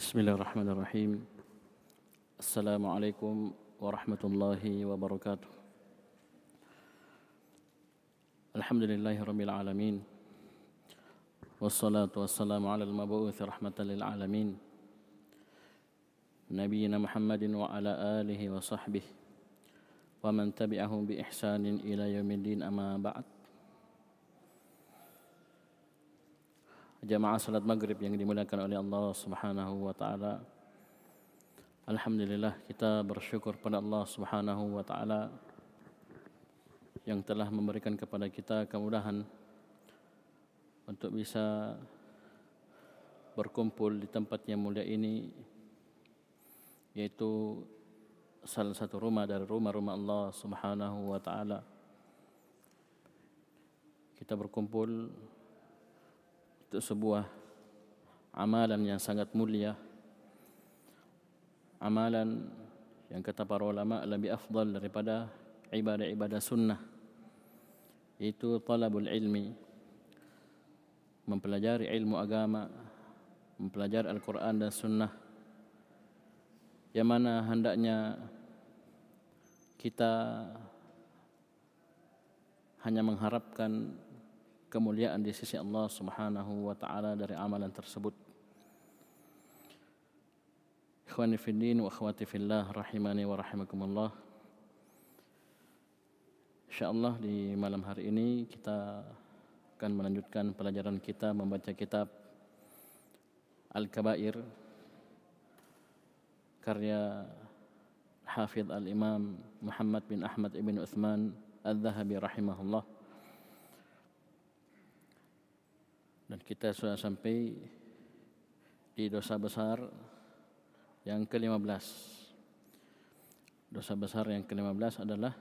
بسم الله الرحمن الرحيم. السلام عليكم ورحمة الله وبركاته. الحمد لله رب العالمين. والصلاة والسلام على المبعوث رحمة للعالمين. نبينا محمد وعلى آله وصحبه ومن تبعهم بإحسان إلى يوم الدين. أما بعد. Jamaah salat maghrib yang dimuliakan oleh Allah Subhanahu wa taala. Alhamdulillah kita bersyukur pada Allah Subhanahu wa taala yang telah memberikan kepada kita kemudahan untuk bisa berkumpul di tempat yang mulia ini yaitu salah satu rumah dari rumah-rumah Allah Subhanahu wa taala. Kita berkumpul itu sebuah amalan yang sangat mulia. Amalan yang kata para ulama lebih afdal daripada ibadah-ibadah sunnah. Itu talabul ilmi. Mempelajari ilmu agama mempelajari Al-Quran dan sunnah. Yang mana hendaknya kita hanya mengharapkan kemuliaan di sisi Allah Subhanahu wa taala dari amalan tersebut. Ikhwani fiddin wa akhwati fillah rahimani wa rahimakumullah. Insyaallah di malam hari ini kita akan melanjutkan pelajaran kita membaca kitab Al-Kabair karya Hafidh Al-Imam Muhammad bin Ahmad ibn Uthman Al-Zahabi rahimahullah. Dan kita sudah sampai di dosa besar yang ke-15. Dosa besar yang ke-15 adalah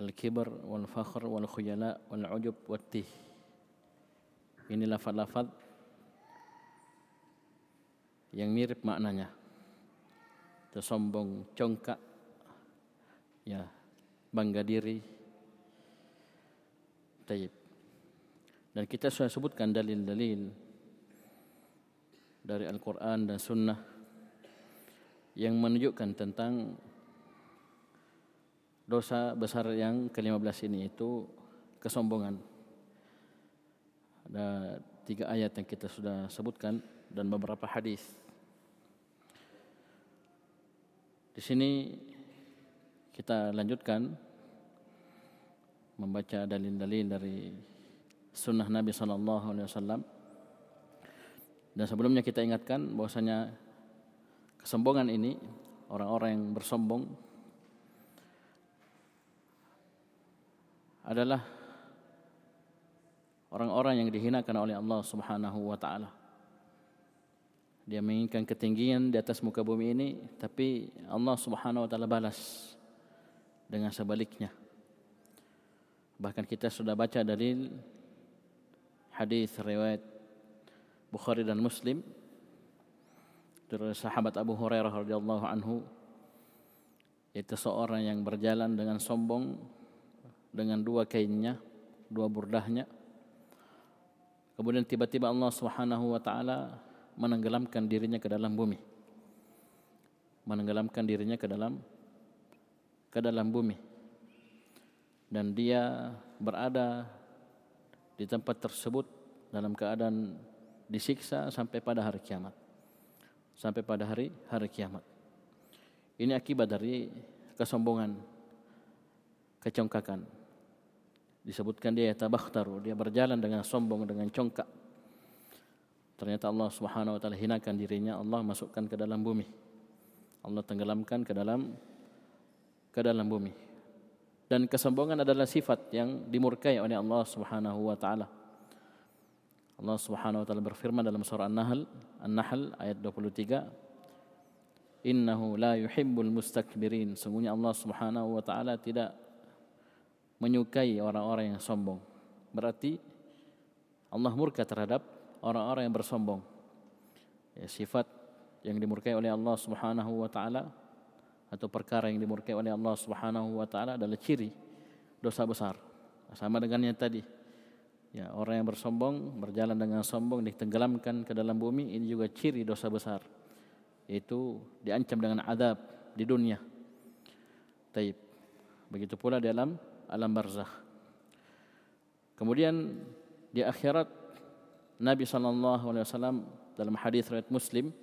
al-kibr wal fakhr wal khuyala wal ujub wat tih. Ini lafaz-lafaz yang mirip maknanya. Tersombong, congkak, ya, bangga diri. Tayyib. Dan kita sudah sebutkan dalil-dalil dari Al-Quran dan Sunnah yang menunjukkan tentang dosa besar yang ke-15 ini itu kesombongan. Ada tiga ayat yang kita sudah sebutkan dan beberapa hadis. Di sini kita lanjutkan membaca dalil-dalil dari sunnah Nabi Sallallahu Alaihi Wasallam. Dan sebelumnya kita ingatkan bahwasanya kesombongan ini orang-orang yang bersombong adalah orang-orang yang dihinakan oleh Allah Subhanahu wa taala. Dia menginginkan ketinggian di atas muka bumi ini, tapi Allah Subhanahu wa taala balas dengan sebaliknya. Bahkan kita sudah baca dalil hadis riwayat Bukhari dan Muslim dari sahabat Abu Hurairah radhiyallahu anhu yaitu seorang yang berjalan dengan sombong dengan dua kainnya, dua burdahnya. Kemudian tiba-tiba Allah Subhanahu wa taala menenggelamkan dirinya ke dalam bumi. Menenggelamkan dirinya ke dalam ke dalam bumi. Dan dia berada di tempat tersebut dalam keadaan disiksa sampai pada hari kiamat. Sampai pada hari hari kiamat. Ini akibat dari kesombongan, kecongkakan. Disebutkan dia tabakhtaru, dia berjalan dengan sombong dengan congkak. Ternyata Allah Subhanahu wa taala hinakan dirinya, Allah masukkan ke dalam bumi. Allah tenggelamkan ke dalam ke dalam bumi dan kesombongan adalah sifat yang dimurkai oleh Allah Subhanahu wa taala. Allah Subhanahu wa taala berfirman dalam surah An-Nahl, An-Nahl ayat 23, "Innahu la yuhibbul mustakbirin." Sungguhnya Allah Subhanahu wa taala tidak menyukai orang-orang yang sombong. Berarti Allah murka terhadap orang-orang yang bersombong. Ya, sifat yang dimurkai oleh Allah Subhanahu wa taala atau perkara yang dimurkai oleh Allah Subhanahu wa taala adalah ciri dosa besar. Sama dengan yang tadi. Ya, orang yang bersombong berjalan dengan sombong ditenggelamkan ke dalam bumi ini juga ciri dosa besar. Yaitu diancam dengan adab di dunia. Taib. Begitu pula dalam alam barzakh. Kemudian di akhirat Nabi sallallahu alaihi wasallam dalam hadis riwayat Muslim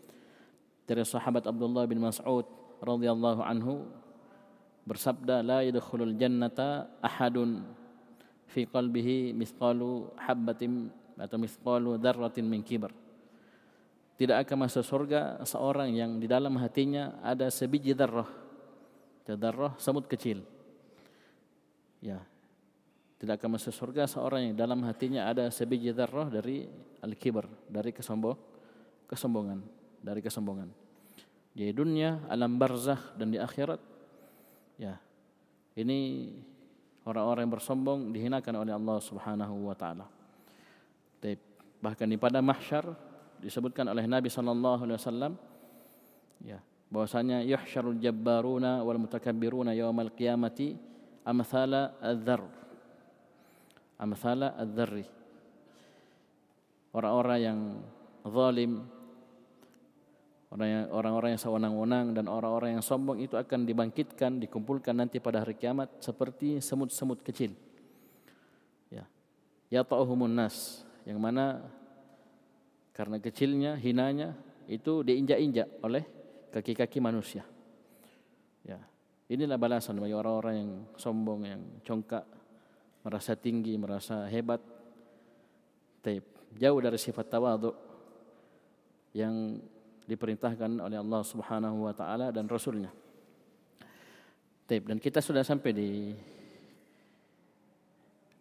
dari sahabat Abdullah bin Mas'ud radhiyallahu anhu bersabda la yadkhulul jannata ahadun fi qalbihi misqalu habbatin atau misqalu dzarratin min kibar. Tidak akan masuk surga seorang yang di dalam hatinya ada sebiji darah. Darah semut kecil. Ya. Tidak akan masuk surga seorang yang dalam hatinya ada sebiji darah dari al-kibar, dari kesombong, kesombongan, dari kesombongan. Di dunia, alam barzakh dan di akhirat. Ya. Ini orang-orang yang bersombong dihinakan oleh Allah Subhanahu wa taala. Bahkan di pada mahsyar disebutkan oleh Nabi sallallahu alaihi wasallam ya, bahwasanya yuhsyarul jabbaruna wal mutakabbiruna yaumal qiyamati amthala adz-dzar. Amthala adz-dzarri. Orang-orang yang zalim Orang-orang yang sewenang-wenang dan orang-orang yang sombong itu akan dibangkitkan, dikumpulkan nanti pada hari kiamat seperti semut-semut kecil. Ya. Ya ta'uhumun nas, yang mana karena kecilnya, hinanya itu diinjak-injak oleh kaki-kaki manusia. Ya. Inilah balasan bagi orang-orang yang sombong, yang congkak, merasa tinggi, merasa hebat. Jauh dari sifat tawadhu yang diperintahkan oleh Allah Subhanahu wa taala dan rasulnya. Taib dan kita sudah sampai di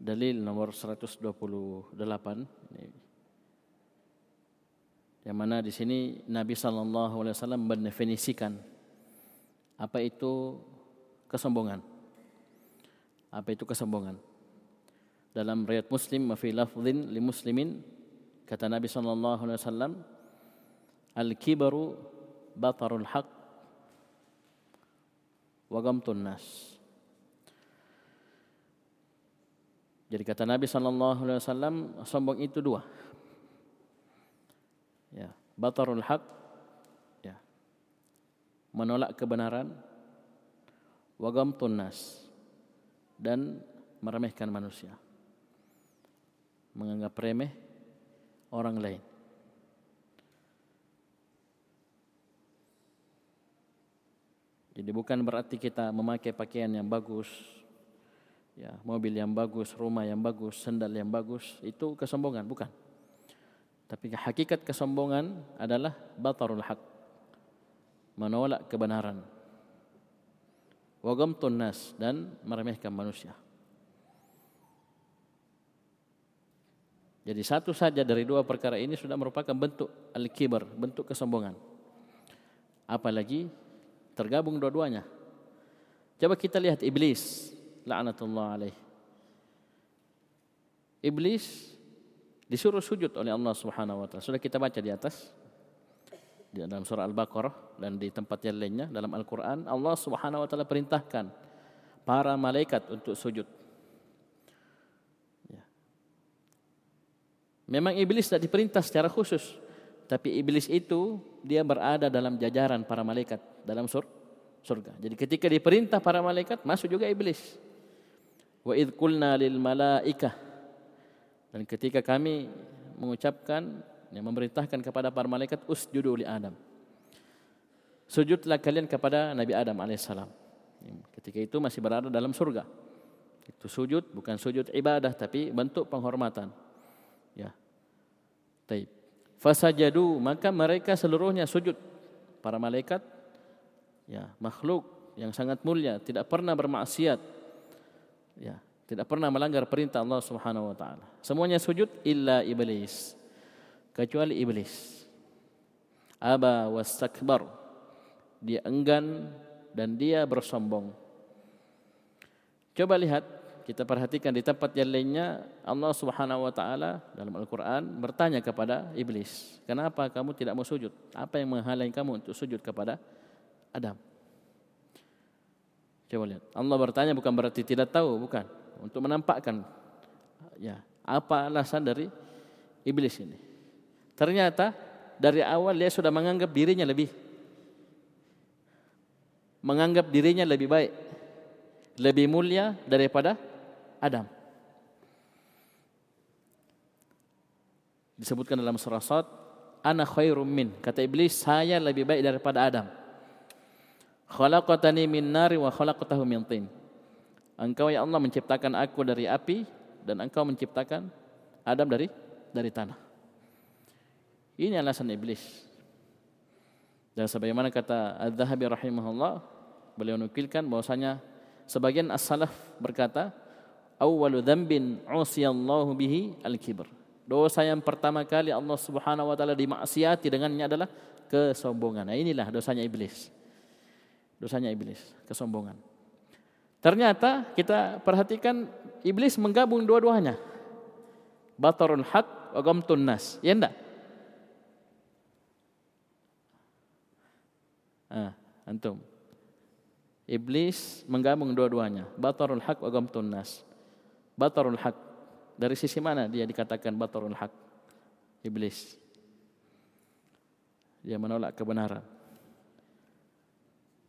dalil nomor 128 ini yang mana di sini Nabi sallallahu alaihi wasallam mendefinisikan apa itu kesombongan. Apa itu kesombongan? Dalam riwayat Muslim fi lafdhin li muslimin kata Nabi sallallahu alaihi wasallam Al-kibaru batarul haq wa gamtun nas. Jadi kata Nabi sallallahu alaihi wasallam sombong itu dua. Ya, batarul haq ya. Menolak kebenaran wa gamtun nas dan meremehkan manusia. Menganggap remeh orang lain. Jadi bukan berarti kita memakai pakaian yang bagus, ya, mobil yang bagus, rumah yang bagus, sendal yang bagus, itu kesombongan, bukan. Tapi hakikat kesombongan adalah batarul haq. Menolak kebenaran. Wagamtun nas dan meremehkan manusia. Jadi satu saja dari dua perkara ini sudah merupakan bentuk al-kibar, bentuk kesombongan. Apalagi tergabung dua-duanya. Coba kita lihat iblis, laknatullah alaih. Iblis disuruh sujud oleh Allah Subhanahu wa taala. Sudah kita baca di atas di dalam surah Al-Baqarah dan di tempat yang lainnya dalam Al-Qur'an Allah Subhanahu wa taala perintahkan para malaikat untuk sujud. Ya. Memang iblis tidak diperintah secara khusus, tapi iblis itu dia berada dalam jajaran para malaikat dalam sur surga. Jadi ketika diperintah para malaikat masuk juga iblis. Wa id qulna lil dan ketika kami mengucapkan yang memerintahkan kepada para malaikat usjudu li Adam. Sujudlah kalian kepada Nabi Adam alaihissalam. Ketika itu masih berada dalam surga. Itu sujud bukan sujud ibadah tapi bentuk penghormatan. Ya. Taib. Fasajadu maka mereka seluruhnya sujud. Para malaikat ya makhluk yang sangat mulia tidak pernah bermaksiat ya tidak pernah melanggar perintah Allah Subhanahu wa taala. Semuanya sujud illa iblis kecuali iblis. Aba wastakbar dia enggan dan dia bersombong. Coba lihat kita perhatikan di tempat yang lainnya Allah Subhanahu wa taala dalam Al-Qur'an bertanya kepada iblis, "Kenapa kamu tidak mau sujud? Apa yang menghalangi kamu untuk sujud kepada Adam. Coba lihat. Allah bertanya bukan berarti tidak tahu, bukan. Untuk menampakkan ya, Apa alasan dari iblis ini? Ternyata dari awal dia sudah menganggap dirinya lebih menganggap dirinya lebih baik, lebih mulia daripada Adam. Disebutkan dalam surah Sad, ana khairum min. Kata iblis, saya lebih baik daripada Adam. Khalaqatani min nari wa khalaqatahu min tin. Engkau ya Allah menciptakan aku dari api dan engkau menciptakan Adam dari dari tanah. Ini alasan iblis. Dan sebagaimana kata Az-Zahabi rahimahullah, beliau nukilkan bahwasanya sebagian as-salaf berkata, "Awwalu dzambin 'usiyallahu bihi al-kibr." Dosa yang pertama kali Allah Subhanahu wa taala dimaksiati dengannya adalah kesombongan. Nah, inilah dosanya iblis. Dosanya iblis, kesombongan. Ternyata kita perhatikan iblis menggabung dua-duanya. Batarul haq wa gamtun nas. Ya enggak? Ah, antum. Iblis menggabung dua-duanya. Batarul haq wa gamtun nas. Batarul haq. Dari sisi mana dia dikatakan batarul haq? Iblis. Dia menolak kebenaran.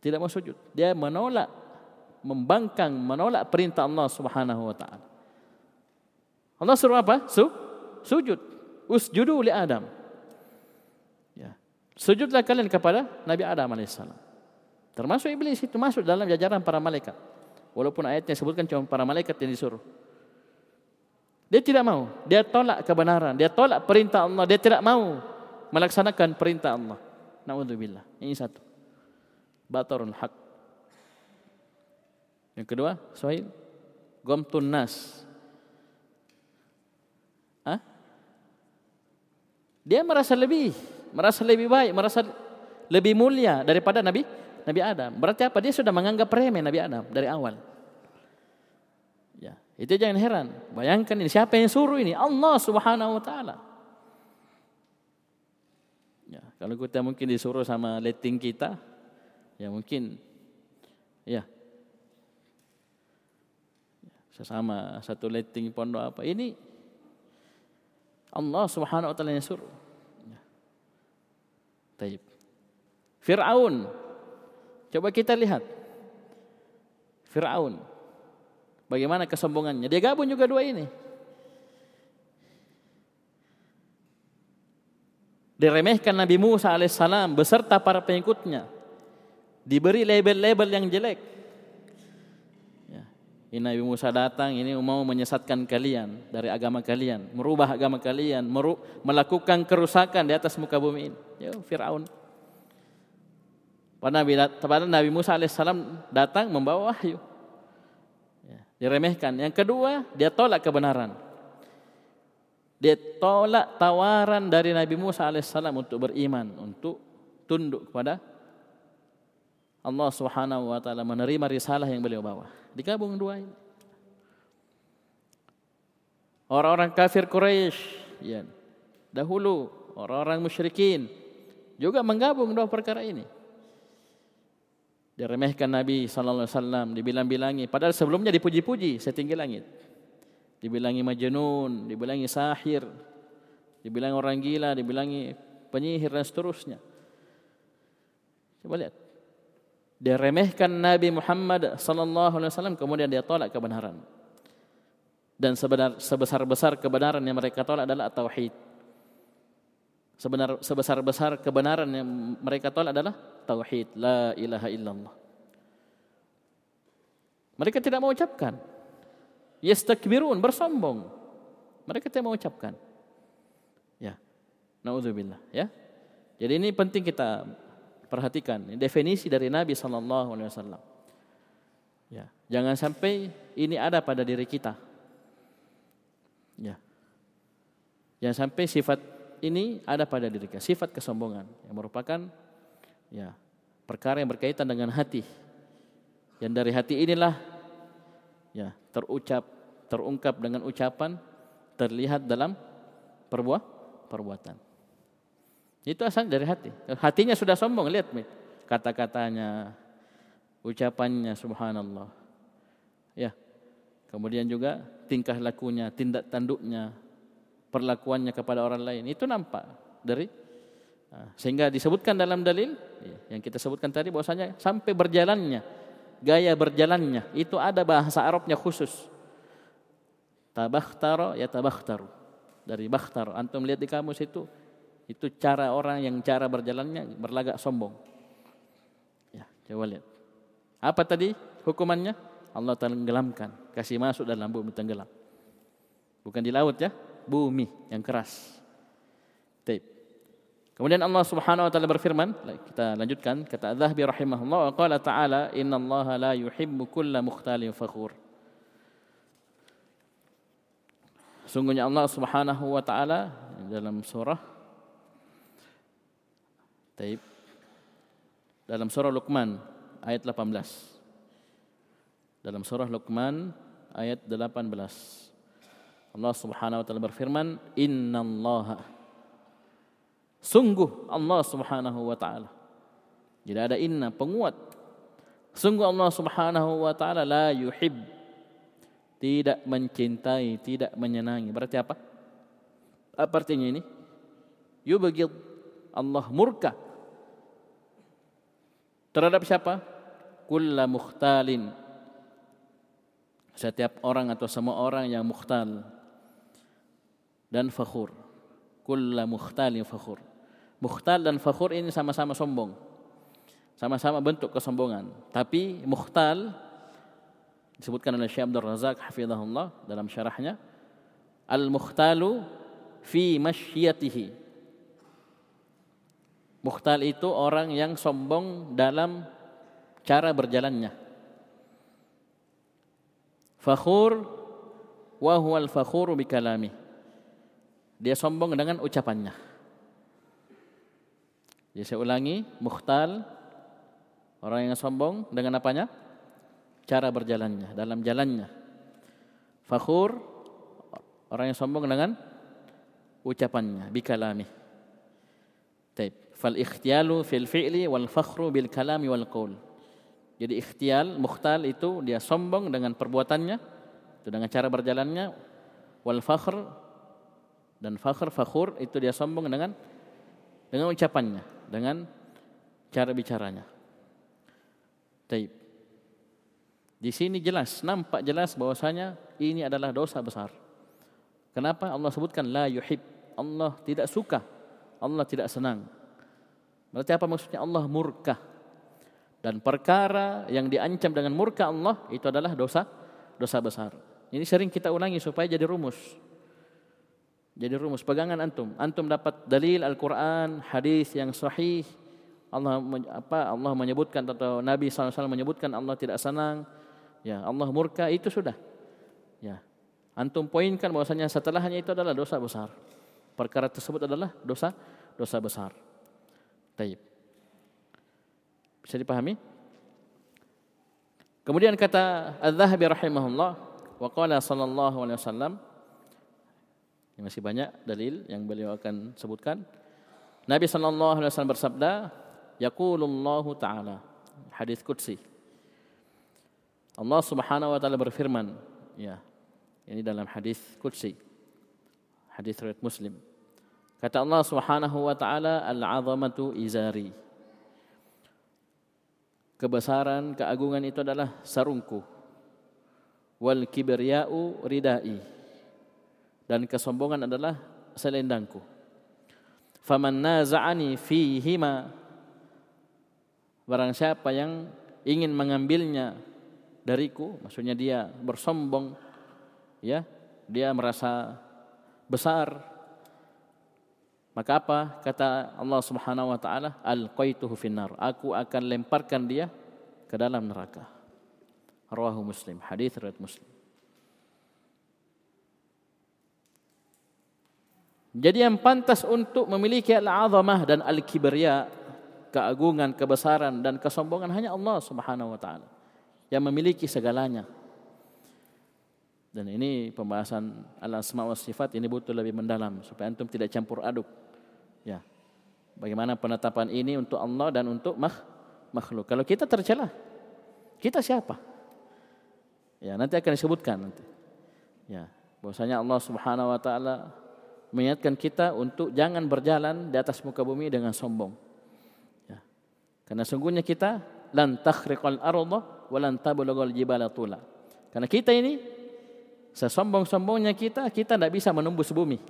Tidak mau sujud. Dia menolak membangkang, menolak perintah Allah Subhanahu wa taala. Allah suruh apa? Su sujud. Usjudu li Adam. Ya. Sujudlah kalian kepada Nabi Adam alaihissalam. Termasuk iblis itu masuk dalam jajaran para malaikat. Walaupun ayatnya sebutkan cuma para malaikat yang disuruh. Dia tidak mau. Dia tolak kebenaran. Dia tolak perintah Allah. Dia tidak mau melaksanakan perintah Allah. Naudzubillah. Ini satu. Batarul haq. Yang kedua, Suhail, gomtun nas. Hah? Dia merasa lebih, merasa lebih baik, merasa lebih mulia daripada Nabi Nabi Adam. Berarti apa? Dia sudah menganggap remeh Nabi Adam dari awal. Itu jangan heran. Bayangkan ini siapa yang suruh ini? Allah Subhanahu wa taala. Ya, kalau kita mungkin disuruh sama letting kita, ya mungkin ya sesama satu letting pondok apa ini Allah Subhanahu wa taala yang suruh. Ya. Taib. Firaun. Coba kita lihat. Firaun. Bagaimana kesombongannya? Dia gabung juga dua ini. Diremehkan Nabi Musa alaihissalam beserta para pengikutnya. Diberi label-label yang jelek. Ini Nabi Musa datang ini mau menyesatkan kalian dari agama kalian, merubah agama kalian, meru melakukan kerusakan di atas muka bumi ini. Ya, Firaun. Pada Nabi, Nabi Musa alaihissalam datang membawa wahyu. Diremehkan. Yang kedua, dia tolak kebenaran. Dia tolak tawaran dari Nabi Musa alaihissalam untuk beriman, untuk tunduk kepada Allah Subhanahu wa taala menerima risalah yang beliau bawa. Digabung dua ini. Orang-orang kafir Quraisy, ya, dahulu orang-orang musyrikin juga menggabung dua perkara ini. Diremehkan Nabi wasallam, dibilang-bilangi padahal sebelumnya dipuji-puji setinggi langit. Dibilangi majnun, dibilangi sahir, dibilangi orang gila, dibilangi penyihir dan seterusnya. Coba lihat dia remehkan Nabi Muhammad wasallam kemudian dia tolak kebenaran. Dan sebesar-besar kebenaran yang mereka tolak adalah tauhid. Sebenar sebesar-besar kebenaran yang mereka tolak adalah tauhid, la ilaha illallah. Mereka tidak mau ucapkan. Yastakbirun, bersombong. Mereka tidak mau ucapkan. Ya. Nauzubillah, ya. Jadi ini penting kita Perhatikan definisi dari Nabi Sallallahu Alaihi Wasallam. Ya, jangan sampai ini ada pada diri kita. Ya, jangan sampai sifat ini ada pada diri kita. Sifat kesombongan yang merupakan ya perkara yang berkaitan dengan hati. Yang dari hati inilah ya terucap, terungkap dengan ucapan, terlihat dalam perbuah, perbuatan. Itu asal dari hati. Hatinya sudah sombong, lihat kata-katanya, ucapannya subhanallah. Ya. Kemudian juga tingkah lakunya, tindak tanduknya, perlakuannya kepada orang lain. Itu nampak dari ah, sehingga disebutkan dalam dalil ya, yang kita sebutkan tadi bahwasanya sampai berjalannya gaya berjalannya itu ada bahasa Arabnya khusus. Tabakhtaro ya tabakhtaru. Dari bakhtar. Antum lihat di kamus itu itu cara orang yang cara berjalannya berlagak sombong. Ya, coba lihat. Apa tadi hukumannya? Allah tenggelamkan, kasih masuk dalam bumi tenggelam. Bukan di laut ya, bumi yang keras. Tape. Kemudian Allah Subhanahu wa taala berfirman, kita lanjutkan kata Az-Zahabi rahimahullah wa qala ta'ala innallaha la yuhibbu kulla mukhtalin fakhur. Sungguhnya Allah Subhanahu wa taala dalam surah Taib dalam surah Luqman ayat 18 dalam surah Luqman ayat 18. Allah Subhanahu wa taala berfirman, "Innallaha" Sungguh Allah Subhanahu wa taala. Jadi ada inna penguat. Sungguh Allah Subhanahu wa taala la yuhib tidak mencintai, tidak menyenangi. Berarti apa? Apa artinya ini? Yubghid Allah murka terhadap siapa? Kulla mukhtalin setiap orang atau semua orang yang mukhtal dan fakhur. Kulla mukhtalin fakhur. Mukhtal dan fakhur ini sama-sama sombong. Sama-sama bentuk kesombongan. Tapi mukhtal disebutkan oleh Syekh Abdul Razak hafizahullah dalam syarahnya al-mukhtalu fi masyyatihi. Mukhtal itu orang yang sombong dalam cara berjalannya. Fakhur wa huwal fakhuru bi kalami. Dia sombong dengan ucapannya. Jadi saya ulangi, mukhtal orang yang sombong dengan apanya? Cara berjalannya, dalam jalannya. Fakhur orang yang sombong dengan ucapannya, bi kalami. Taib. Fal ikhtiyalu fil fi'li wal fakhru bil kalami wal qaul. Jadi ikhtial, mukhtal itu dia sombong dengan perbuatannya, itu dengan cara berjalannya. Wal fakhr dan fakhr fakhur itu dia sombong dengan dengan ucapannya, dengan cara bicaranya. Taib. Di sini jelas, nampak jelas bahwasanya ini adalah dosa besar. Kenapa Allah sebutkan la yuhib? Allah tidak suka. Allah tidak senang. Berarti apa maksudnya? Allah murka. Dan perkara yang diancam dengan murka Allah itu adalah dosa dosa besar. Ini sering kita ulangi supaya jadi rumus. Jadi rumus pegangan antum. Antum dapat dalil Al-Qur'an, hadis yang sahih. Allah apa Allah menyebutkan atau Nabi SAW menyebutkan Allah tidak senang. Ya, Allah murka itu sudah. Ya. Antum poinkan bahwasanya setelahnya itu adalah dosa besar. Perkara tersebut adalah dosa dosa besar. Taib. Bisa dipahami? Kemudian kata Az-Zahabi rahimahullah wa qala sallallahu alaihi wasallam masih banyak dalil yang beliau akan sebutkan. Nabi sallallahu alaihi wasallam bersabda, yaqulullahu taala hadis qudsi. Allah Subhanahu wa taala berfirman, ya. Ini dalam hadis qudsi. Hadis riwayat Muslim. Kata Allah Subhanahu wa taala, al-'azamatu izari kebesaran, keagungan itu adalah sarungku. Wal kibriya'u ridai. Dan kesombongan adalah selendangku. Faman naza'ani fihima barang siapa yang ingin mengambilnya dariku, maksudnya dia bersombong, ya, dia merasa besar. Maka apa? Kata Allah Subhanahu wa taala, "Alqaituhu finnar." Aku akan lemparkan dia ke dalam neraka. Rawahu Muslim, hadis riwayat Muslim. Jadi yang pantas untuk memiliki al-azamah dan al-kibriya, keagungan, kebesaran dan kesombongan hanya Allah Subhanahu wa taala yang memiliki segalanya. Dan ini pembahasan al-asma wa sifat ini butuh lebih mendalam supaya antum tidak campur aduk. Ya. Bagaimana penetapan ini untuk Allah dan untuk makhluk. Kalau kita tercela, kita siapa? Ya, nanti akan disebutkan nanti. Ya, bahwasanya Allah Subhanahu wa taala mengingatkan kita untuk jangan berjalan di atas muka bumi dengan sombong. Ya. Karena sungguhnya kita lan takhriqal arda wa lan tablughal jibala tula. Karena kita ini sesombong-sombongnya kita, kita tidak bisa menembus bumi.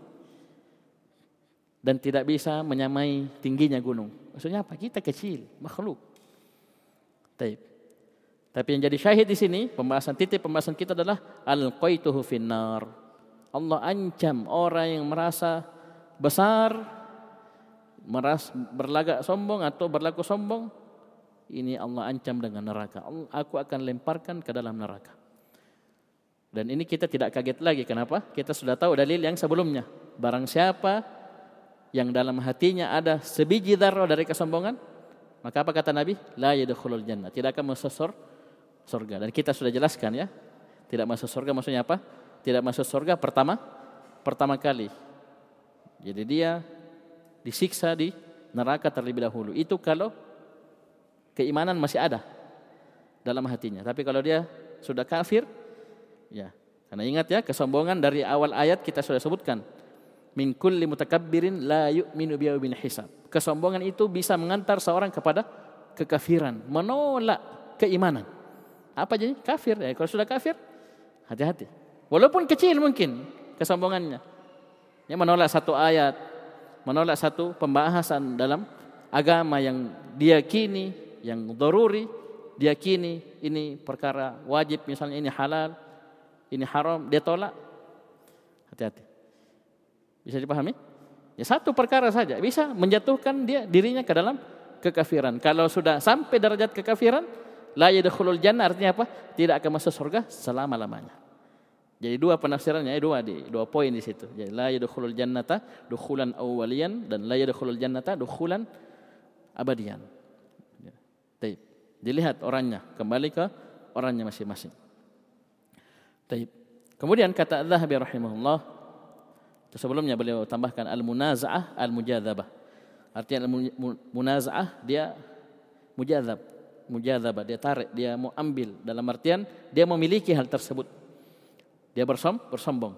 Dan tidak bisa menyamai tingginya gunung. Maksudnya apa? Kita kecil, makhluk. Taib. Tapi yang jadi syahid di sini, pembahasan titik pembahasan kita adalah al-qaituhu finnar. Allah ancam orang yang merasa besar, meras berlagak sombong atau berlaku sombong, ini Allah ancam dengan neraka. Aku akan lemparkan ke dalam neraka. Dan ini kita tidak kaget lagi. Kenapa? Kita sudah tahu dalil yang sebelumnya. Barang siapa yang dalam hatinya ada sebiji darah dari kesombongan, maka apa kata Nabi? La yadkhulul jannah. Tidak akan masuk surga. Dan kita sudah jelaskan ya. Tidak masuk surga maksudnya apa? Tidak masuk surga pertama pertama kali. Jadi dia disiksa di neraka terlebih dahulu. Itu kalau keimanan masih ada dalam hatinya. Tapi kalau dia sudah kafir, ya. Karena ingat ya, kesombongan dari awal ayat kita sudah sebutkan. Min kulli mutakabbirin la yu'minu biyaumil hisab. Kesombongan itu bisa mengantar seorang kepada kekafiran, menolak keimanan. Apa jadi? Kafir. Ya, kalau sudah kafir, hati-hati. Walaupun kecil mungkin kesombongannya. Dia menolak satu ayat, menolak satu pembahasan dalam agama yang diyakini, yang daruri, diyakini ini perkara wajib misalnya ini halal, ini haram, dia tolak. Hati-hati. Bisa dipahami? Ya satu perkara saja bisa menjatuhkan dia dirinya ke dalam kekafiran. Kalau sudah sampai derajat kekafiran, la yadkhulul jannah artinya apa? Tidak akan masuk surga selama-lamanya. Jadi dua penafsirannya, dua di dua poin di situ. Jadi la yadkhulul jannata dukhulan awwaliyan dan la yadkhulul jannata dukhulan abadian. Ya. Taib. Dilihat orangnya, kembali ke orangnya masing-masing. Taib. Kemudian kata Az-Zahabi rahimahullah sebelumnya beliau tambahkan al-munaza'ah al-mujadzabah. Artinya al-munaza'ah dia mujadzab, mujadzabah, dia tarik, dia mau ambil dalam artian dia memiliki hal tersebut. Dia bersom, bersombong.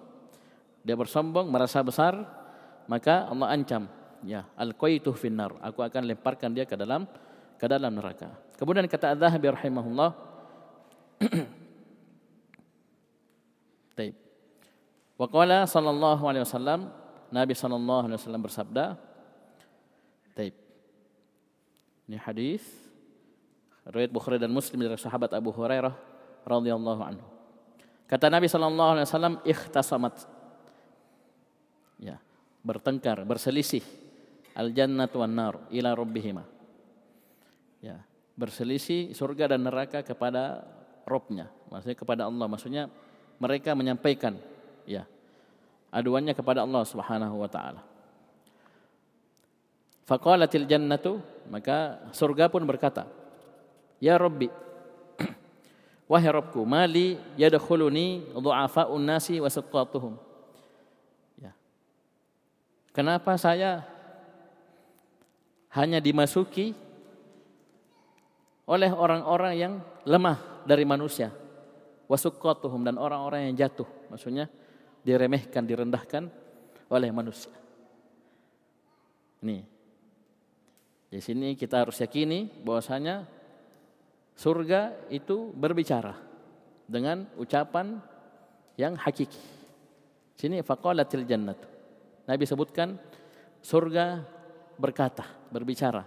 Dia bersombong, merasa besar, maka Allah ancam, ya, al-qaitu finnar. Aku akan lemparkan dia ke dalam ke dalam neraka. Kemudian kata Az-Zahabi rahimahullah Taib. Wa qala sallallahu alaihi wasallam, Nabi sallallahu alaihi wasallam bersabda, Taib. Ini hadis riwayat Bukhari dan Muslim dari sahabat Abu Hurairah radhiyallahu anhu. Kata Nabi sallallahu alaihi wasallam ikhtasamat. Ya, bertengkar, berselisih al jannatu wan nar ila rabbihima. Ya, berselisih surga dan neraka kepada Robnya, maksudnya kepada Allah. Maksudnya mereka menyampaikan ya aduannya kepada Allah Subhanahu wa taala. Faqalatil jannatu maka surga pun berkata, "Ya Rabbi, Wahai Rabbku, mali yadkhuluni du'afa'un nasi wa siqatuhum. Ya. Kenapa saya hanya dimasuki oleh orang-orang yang lemah dari manusia wasuqatuhum dan orang-orang yang jatuh maksudnya diremehkan direndahkan oleh manusia Ini. di sini kita harus yakini bahwasanya surga itu berbicara dengan ucapan yang hakiki. Sini faqalatil jannat. Nabi sebutkan surga berkata, berbicara,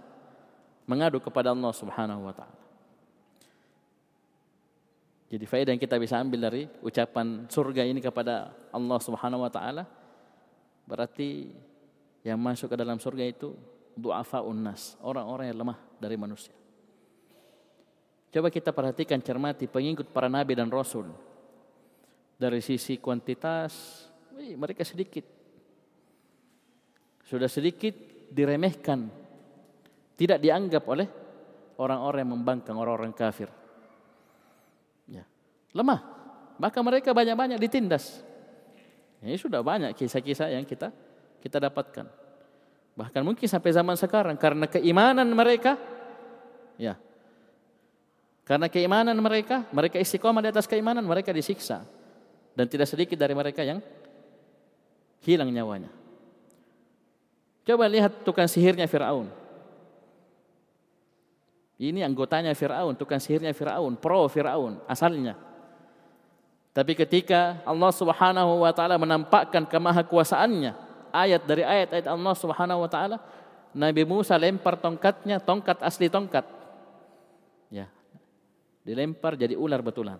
mengadu kepada Allah Subhanahu wa taala. Jadi faedah yang kita bisa ambil dari ucapan surga ini kepada Allah Subhanahu wa taala berarti yang masuk ke dalam surga itu du'afaun nas, orang-orang yang lemah dari manusia. Coba kita perhatikan cermati pengikut para nabi dan rasul. Dari sisi kuantitas, mereka sedikit. Sudah sedikit diremehkan. Tidak dianggap oleh orang-orang yang membangkang, orang-orang kafir. Ya. Lemah. Maka mereka banyak-banyak ditindas. Ini sudah banyak kisah-kisah yang kita kita dapatkan. Bahkan mungkin sampai zaman sekarang karena keimanan mereka ya karena keimanan mereka, mereka istiqomah di atas keimanan, mereka disiksa dan tidak sedikit dari mereka yang hilang nyawanya. Coba lihat tukang sihirnya Firaun. Ini anggotanya Firaun, tukang sihirnya Firaun, pro Firaun asalnya. Tapi ketika Allah Subhanahu wa taala menampakkan kemahakuasaannya, ayat dari ayat-ayat Allah Subhanahu wa taala, Nabi Musa lempar tongkatnya, tongkat asli tongkat. Dilempar jadi ular betulan.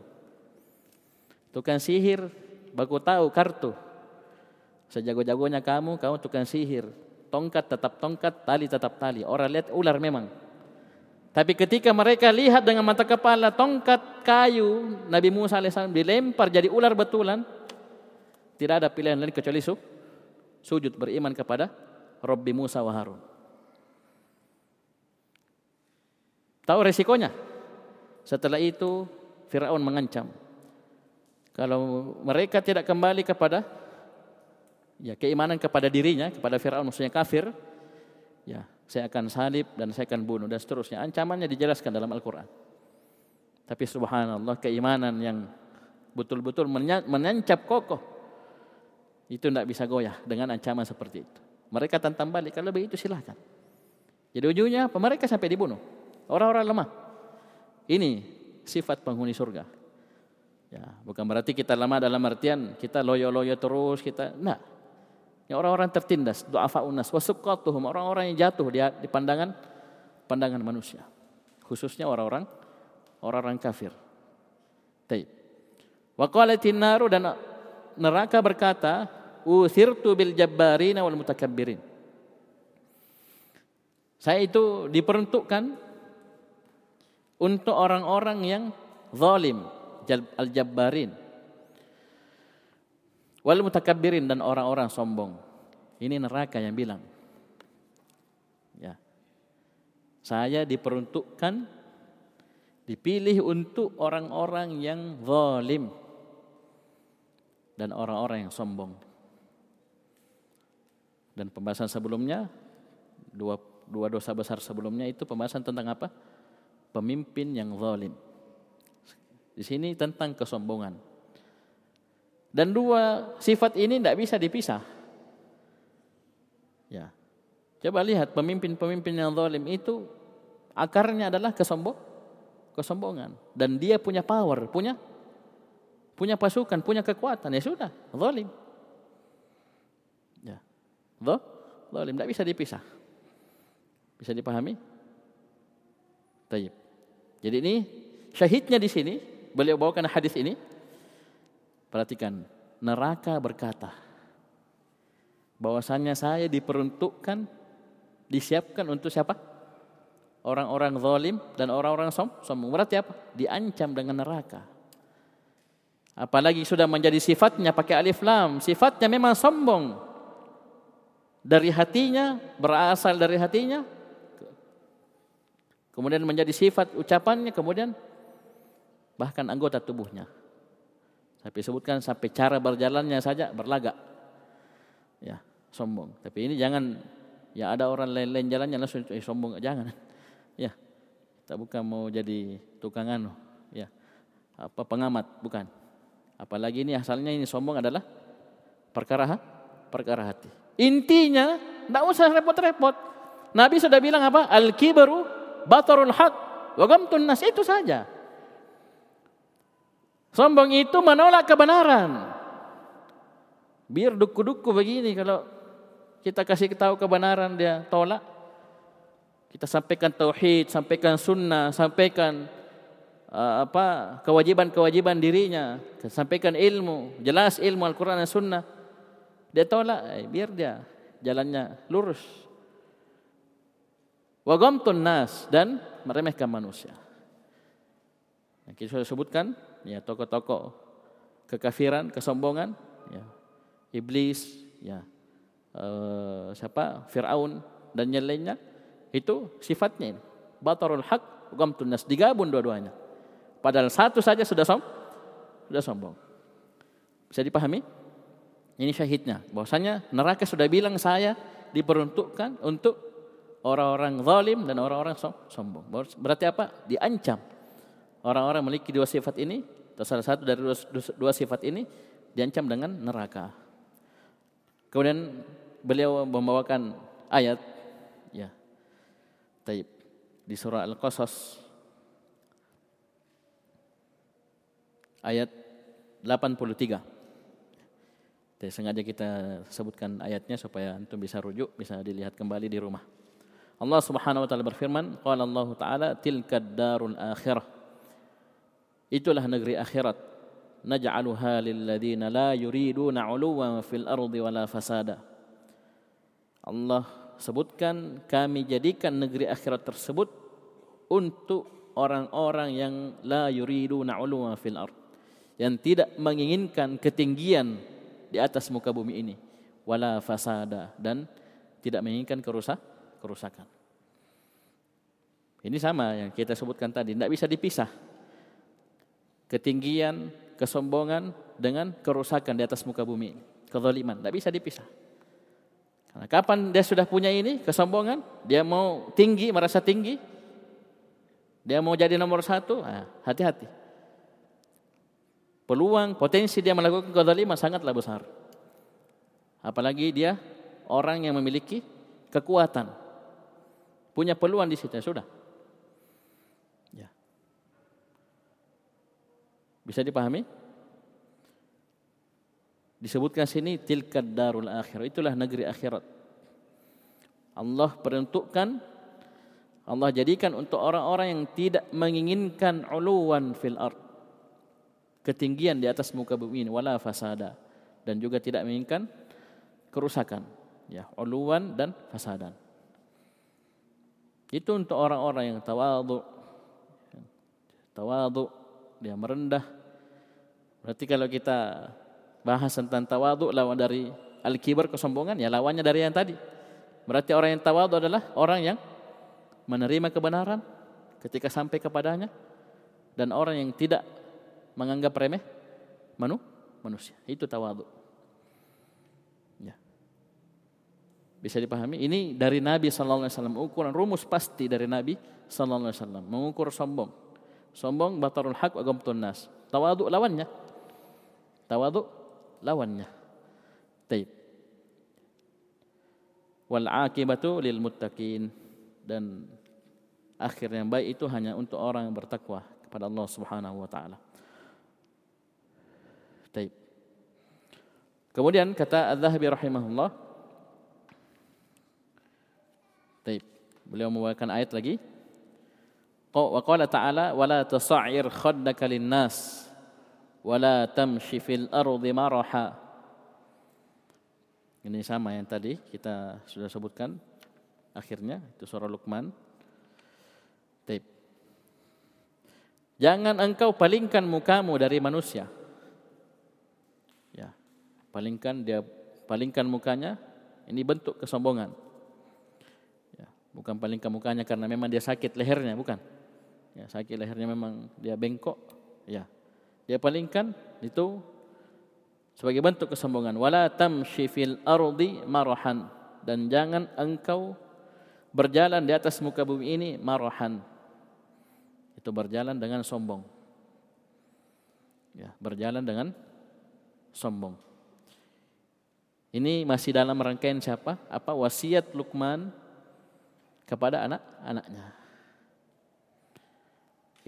Tukang sihir baku tahu kartu. Sejago-jagonya kamu, kamu tukang sihir. Tongkat tetap tongkat, tali tetap tali. Orang lihat ular memang. Tapi ketika mereka lihat dengan mata kepala tongkat kayu Nabi Musa AS dilempar jadi ular betulan, tidak ada pilihan lain kecuali su, sujud beriman kepada Robbi Musa wa Harun. Tahu resikonya? Setelah itu Firaun mengancam, kalau mereka tidak kembali kepada ya keimanan kepada dirinya, kepada Firaun maksudnya kafir, ya saya akan salib dan saya akan bunuh dan seterusnya. Ancamannya dijelaskan dalam Al-Qur'an. Tapi subhanallah keimanan yang betul-betul menancap kokoh itu tidak bisa goyah dengan ancaman seperti itu. Mereka tantang balik kalau begitu silahkan. Jadi ujungnya? Mereka sampai dibunuh. Orang-orang lemah. Ini sifat penghuni surga. Ya, bukan berarti kita lama dalam artian kita loyo-loyo terus kita. Nah, ya orang-orang tertindas, du'afa unas, wasuqatuhum, orang-orang yang jatuh di, di pandangan pandangan manusia. Khususnya orang-orang orang-orang kafir. Taib. Wa naru dan neraka berkata, "Uthirtu bil jabbarin wal mutakabbirin." Saya itu diperuntukkan untuk orang-orang yang zalim, al-jabbarin wal mutakabbirin dan orang-orang sombong. Ini neraka yang bilang. Ya. Saya diperuntukkan dipilih untuk orang-orang yang zalim dan orang-orang yang sombong. Dan pembahasan sebelumnya dua dua dosa besar sebelumnya itu pembahasan tentang apa? Pemimpin yang zalim. Di sini tentang kesombongan. Dan dua sifat ini tidak bisa dipisah. Ya. Coba lihat pemimpin-pemimpin yang zalim itu akarnya adalah kesombong, kesombongan dan dia punya power, punya punya pasukan, punya kekuatan ya sudah, zalim. Ya. Zalim tidak bisa dipisah. Bisa dipahami? Tayyib. Jadi ini syahidnya di sini beliau bawakan hadis ini. Perhatikan, neraka berkata, bahwasanya saya diperuntukkan, disiapkan untuk siapa? Orang-orang zalim dan orang-orang som sombong. Berarti apa? Diancam dengan neraka. Apalagi sudah menjadi sifatnya pakai alif lam, sifatnya memang sombong. Dari hatinya, berasal dari hatinya, kemudian menjadi sifat ucapannya, kemudian bahkan anggota tubuhnya. Tapi sebutkan sampai cara berjalannya saja berlagak. Ya, sombong. Tapi ini jangan ya ada orang lain-lain jalannya langsung eh, sombong jangan. Ya. Kita bukan mau jadi tukang anu, ya. Apa pengamat, bukan. Apalagi ini asalnya ini sombong adalah perkara ha? perkara hati. Intinya tidak usah repot-repot. Nabi sudah bilang apa? Al-kibru batarul haq wa gamtun nas itu saja. Sombong itu menolak kebenaran. Biar duku-duku begini kalau kita kasih tahu kebenaran dia tolak. Kita sampaikan tauhid, sampaikan sunnah, sampaikan uh, apa kewajiban-kewajiban dirinya, sampaikan ilmu, jelas ilmu Al-Qur'an dan sunnah. Dia tolak, eh, biar dia jalannya lurus. Wagamtun nas dan meremehkan manusia. Yang kita sudah sebutkan ya tokoh-tokoh kekafiran, kesombongan, ya, iblis, ya, uh, siapa Fir'aun dan yang lainnya itu sifatnya ini. Batarul haq, gamtun nas digabung dua-duanya. Padahal satu saja sudah som, sudah sombong. Bisa dipahami? Ini syahidnya. Bahwasanya neraka sudah bilang saya diperuntukkan untuk orang-orang zalim dan orang-orang sombong. Berarti apa? Diancam Orang-orang memiliki dua sifat ini, atau salah satu dari dua, dua sifat ini, diancam dengan neraka. Kemudian beliau membawakan ayat ya. Taib di surah Al-Qasas ayat 83. Jadi sengaja kita sebutkan ayatnya supaya antum bisa rujuk, bisa dilihat kembali di rumah. Allah Subhanahu wa taala berfirman, qala Allah taala tilkad darul akhirah. Itulah negeri akhirat. Naj'aluha lil ladzina la yuriduna 'uluwan fil ardi wala fasada. Allah sebutkan kami jadikan negeri akhirat tersebut untuk orang-orang yang la yuriduna 'uluwan fil ard. Yang tidak menginginkan ketinggian di atas muka bumi ini wala fasada dan tidak menginginkan kerusak kerusakan. Ini sama yang kita sebutkan tadi, tidak bisa dipisah. Ketinggian, kesombongan dengan kerusakan di atas muka bumi ini. Kezaliman, tidak bisa dipisah. Karena kapan dia sudah punya ini, kesombongan, dia mau tinggi, merasa tinggi, dia mau jadi nomor satu, ah, hati-hati peluang potensi dia melakukan kezaliman sangatlah besar. Apalagi dia orang yang memiliki kekuatan. Punya peluang di situ, ya sudah. Ya. Bisa dipahami? Disebutkan sini tilkad darul akhir. Itulah negeri akhirat. Allah peruntukkan Allah jadikan untuk orang-orang yang tidak menginginkan uluwan fil ard ketinggian di atas muka bumi ini wala fasada dan juga tidak menginginkan kerusakan ya uluan dan fasadan itu untuk orang-orang yang tawadhu tawadhu dia merendah berarti kalau kita bahas tentang tawadhu lawan dari al-kibar kesombongan ya lawannya dari yang tadi berarti orang yang tawadhu adalah orang yang menerima kebenaran ketika sampai kepadanya dan orang yang tidak menganggap remeh manu, manusia. Itu tawadhu. Ya. Bisa dipahami? Ini dari Nabi sallallahu alaihi wasallam ukuran rumus pasti dari Nabi sallallahu alaihi wasallam mengukur sombong. Sombong batarul haq wa gamtun nas. Tawadhu lawannya. Tawadhu lawannya. Taib. Wal akibatu lil muttaqin dan akhir yang baik itu hanya untuk orang yang bertakwa kepada Allah Subhanahu wa taala. Taib. Kemudian kata Az-Zahabi rahimahullah. Taib. Beliau membawakan ayat lagi. Wa qala ta'ala wala tas'ir khaddaka lin-nas wala tamshi fil ardi maraha. Ini sama yang tadi kita sudah sebutkan akhirnya itu surah Luqman. Taib. Jangan engkau palingkan mukamu dari manusia palingkan dia palingkan mukanya ini bentuk kesombongan bukan palingkan mukanya karena memang dia sakit lehernya bukan? Ya, sakit lehernya memang dia bengkok ya. Dia palingkan itu sebagai bentuk kesombongan. Wala tamshi fil ardi marahan. Dan jangan engkau berjalan di atas muka bumi ini marahan. Itu berjalan dengan sombong. Ya berjalan dengan sombong. Ini masih dalam rangkaian siapa? Apa? Wasiat Luqman kepada anak-anaknya.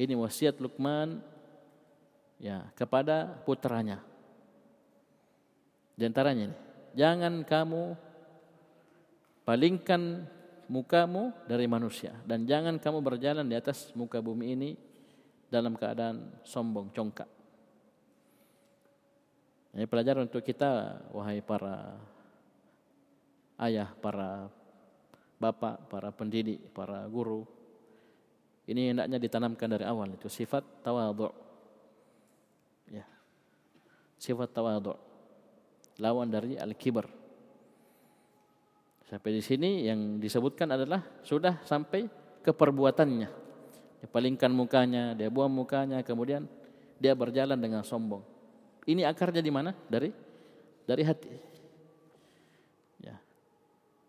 Ini wasiat Luqman ya kepada putranya. Di antaranya ini, jangan kamu palingkan mukamu dari manusia dan jangan kamu berjalan di atas muka bumi ini dalam keadaan sombong, congkak. Ini pelajaran untuk kita, wahai para ayah, para bapak, para pendidik, para guru. Ini hendaknya ditanamkan dari awal itu sifat tawadhu. Ya. Sifat tawadhu. Lawan dari al-kibar. Sampai di sini yang disebutkan adalah sudah sampai ke perbuatannya. Dia palingkan mukanya, dia buang mukanya, kemudian dia berjalan dengan sombong. Ini akarnya di mana? Dari dari hati.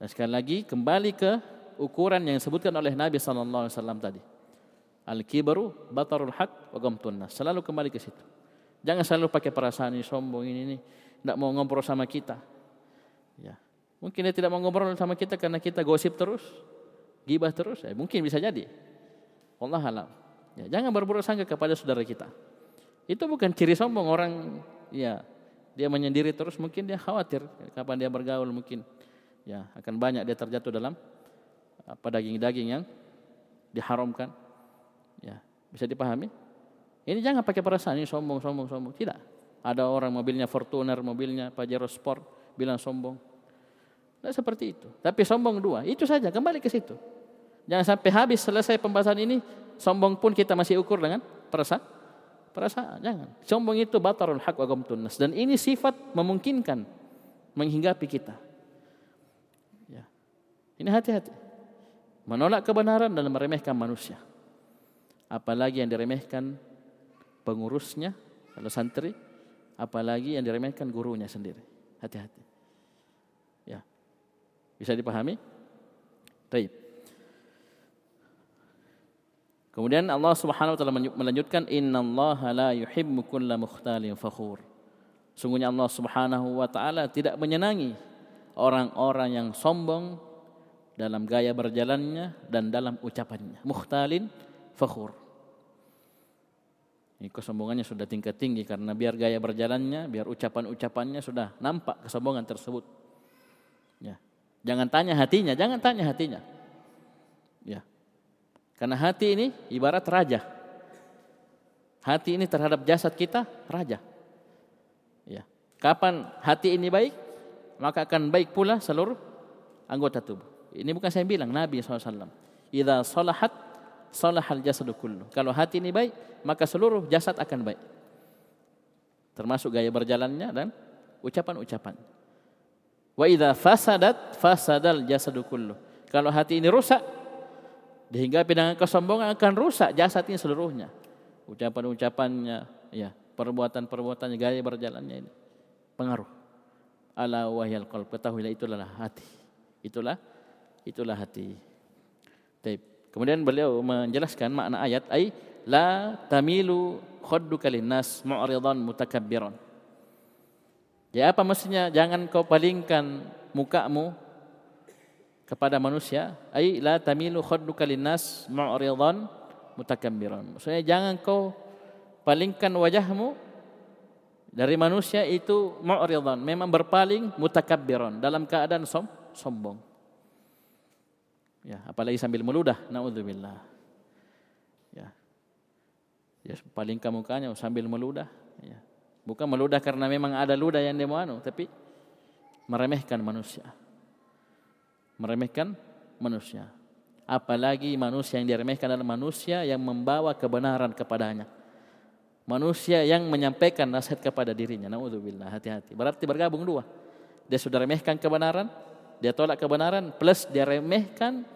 Dan sekali lagi kembali ke ukuran yang disebutkan oleh Nabi sallallahu alaihi wasallam tadi. Al-kibru batarul haq wa gamtun Selalu kembali ke situ. Jangan selalu pakai perasaan ini sombong ini ini tidak mau ngobrol sama kita. Ya. Mungkin dia tidak mau ngobrol sama kita karena kita gosip terus, gibah terus. Ya, mungkin bisa jadi. Allah alam. Ya, jangan berburuk sangka kepada saudara kita. Itu bukan ciri sombong orang ya dia menyendiri terus mungkin dia khawatir kapan dia bergaul mungkin ya akan banyak dia terjatuh dalam apa daging-daging yang diharamkan. Ya, bisa dipahami? Ini jangan pakai perasaan ini sombong, sombong, sombong. Tidak. Ada orang mobilnya Fortuner, mobilnya Pajero Sport, bilang sombong. Tidak seperti itu. Tapi sombong dua. Itu saja, kembali ke situ. Jangan sampai habis selesai pembahasan ini, sombong pun kita masih ukur dengan perasaan. Perasaan, jangan. Sombong itu batarul haq wa tunas. Dan ini sifat memungkinkan menghinggapi kita. Ini hati-hati. Menolak kebenaran dan meremehkan manusia. Apalagi yang diremehkan pengurusnya, kalau santri, apalagi yang diremehkan gurunya sendiri. Hati-hati. Ya. Bisa dipahami? Baik. Kemudian Allah Subhanahu wa taala melanjutkan innallaha la yuhibbu kulla mukhtalin fakhur. Sungguhnya Allah Subhanahu wa taala tidak menyenangi orang-orang yang sombong dalam gaya berjalannya dan dalam ucapannya. Mukhtalin fakhur. Ini kesombongannya sudah tingkat tinggi karena biar gaya berjalannya, biar ucapan-ucapannya sudah nampak kesombongan tersebut. Ya. Jangan tanya hatinya, jangan tanya hatinya. Ya. Karena hati ini ibarat raja. Hati ini terhadap jasad kita raja. Ya. Kapan hati ini baik, maka akan baik pula seluruh anggota tubuh. Ini bukan saya bilang, Nabi SAW. Idza salahat salahal jasadu kullu. Kalau hati ini baik, maka seluruh jasad akan baik. Termasuk gaya berjalannya dan ucapan-ucapan. Wa idza fasadat fasadal jasadu kullu. Kalau hati ini rusak, dihinggapi dengan kesombongan akan rusak jasad ini seluruhnya. Ucapan-ucapannya, ya, perbuatan-perbuatannya, gaya berjalannya ini pengaruh. Ala wahyal qalb. Ketahuilah itulah hati. Itulah itulah hati. Taib. Kemudian beliau menjelaskan makna ayat ay la tamilu khadduka linnas mu'ridan mutakabbiran. Ya apa maksudnya jangan kau palingkan mukamu kepada manusia ay la tamilu khadduka linnas mu'ridan mutakabbiran. Maksudnya jangan kau palingkan wajahmu dari manusia itu mu'ridan memang berpaling mutakabbiran dalam keadaan som sombong. Ya, apalagi sambil meludah, naudzubillah. Ya. Ya, palingkan mukanya sambil meludah, ya. Bukan meludah karena memang ada ludah yang dia anu, tapi meremehkan manusia. Meremehkan manusia. Apalagi manusia yang diremehkan adalah manusia yang membawa kebenaran kepadanya. Manusia yang menyampaikan nasihat kepada dirinya. Naudzubillah, hati-hati. Berarti bergabung dua. Dia sudah remehkan kebenaran, dia tolak kebenaran plus dia remehkan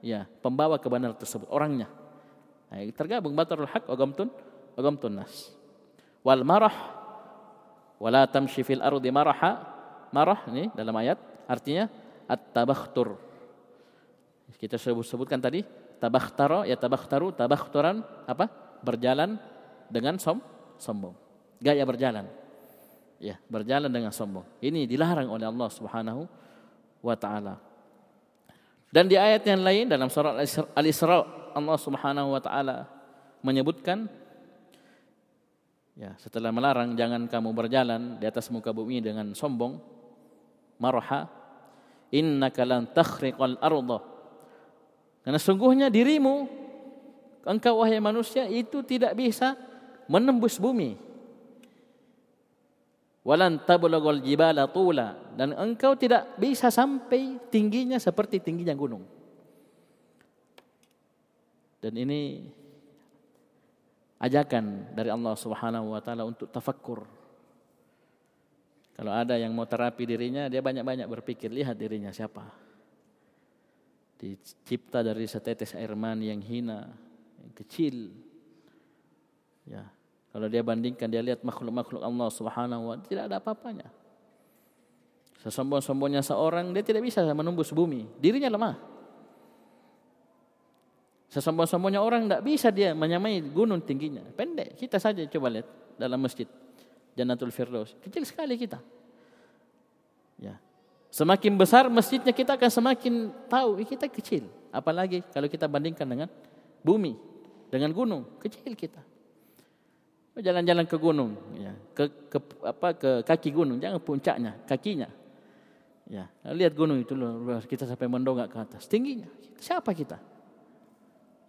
ya pembawa kebenaran tersebut orangnya. Nah, tergabung batarul haq wa gamtun wa gamtun nas. Wal marah wala tamshi fil ardi maraha. Marah ini dalam ayat artinya at-tabakhtur. Kita sebut sebutkan tadi tabakhtara ya tabakhtaru tabakhturan apa? Berjalan dengan som sombong. Gaya berjalan. Ya, berjalan dengan sombong. Ini dilarang oleh Allah Subhanahu wa taala. Dan di ayat yang lain dalam surat Al-Isra Allah Subhanahu wa taala menyebutkan ya setelah melarang jangan kamu berjalan di atas muka bumi dengan sombong. Marha innaka lan takhriqal arda. Karena sungguhnya dirimu engkau wahai manusia itu tidak bisa menembus bumi walan tablaghul jibala tula dan engkau tidak bisa sampai tingginya seperti tingginya gunung. Dan ini ajakan dari Allah Subhanahu wa taala untuk tafakkur. Kalau ada yang mau terapi dirinya, dia banyak-banyak berpikir, lihat dirinya siapa. Dicipta dari setetes air mani yang hina, yang kecil. Ya, kalau dia bandingkan dia lihat makhluk-makhluk Allah Subhanahu wa tidak ada apa-apanya. Sesombong-sombongnya seorang dia tidak bisa menembus bumi, dirinya lemah. Sesombong-sombongnya orang tidak bisa dia menyamai gunung tingginya. Pendek, kita saja coba lihat dalam masjid. Jannatul Firdaus. Kecil sekali kita. Ya. Semakin besar masjidnya kita akan semakin tahu kita kecil. Apalagi kalau kita bandingkan dengan bumi, dengan gunung, kecil kita. Jalan-jalan ke gunung, ya, ke, ke apa ke kaki gunung, jangan puncaknya, kakinya. Ya, lihat gunung itu loh, kita sampai mendongak ke atas. Tingginya, siapa kita?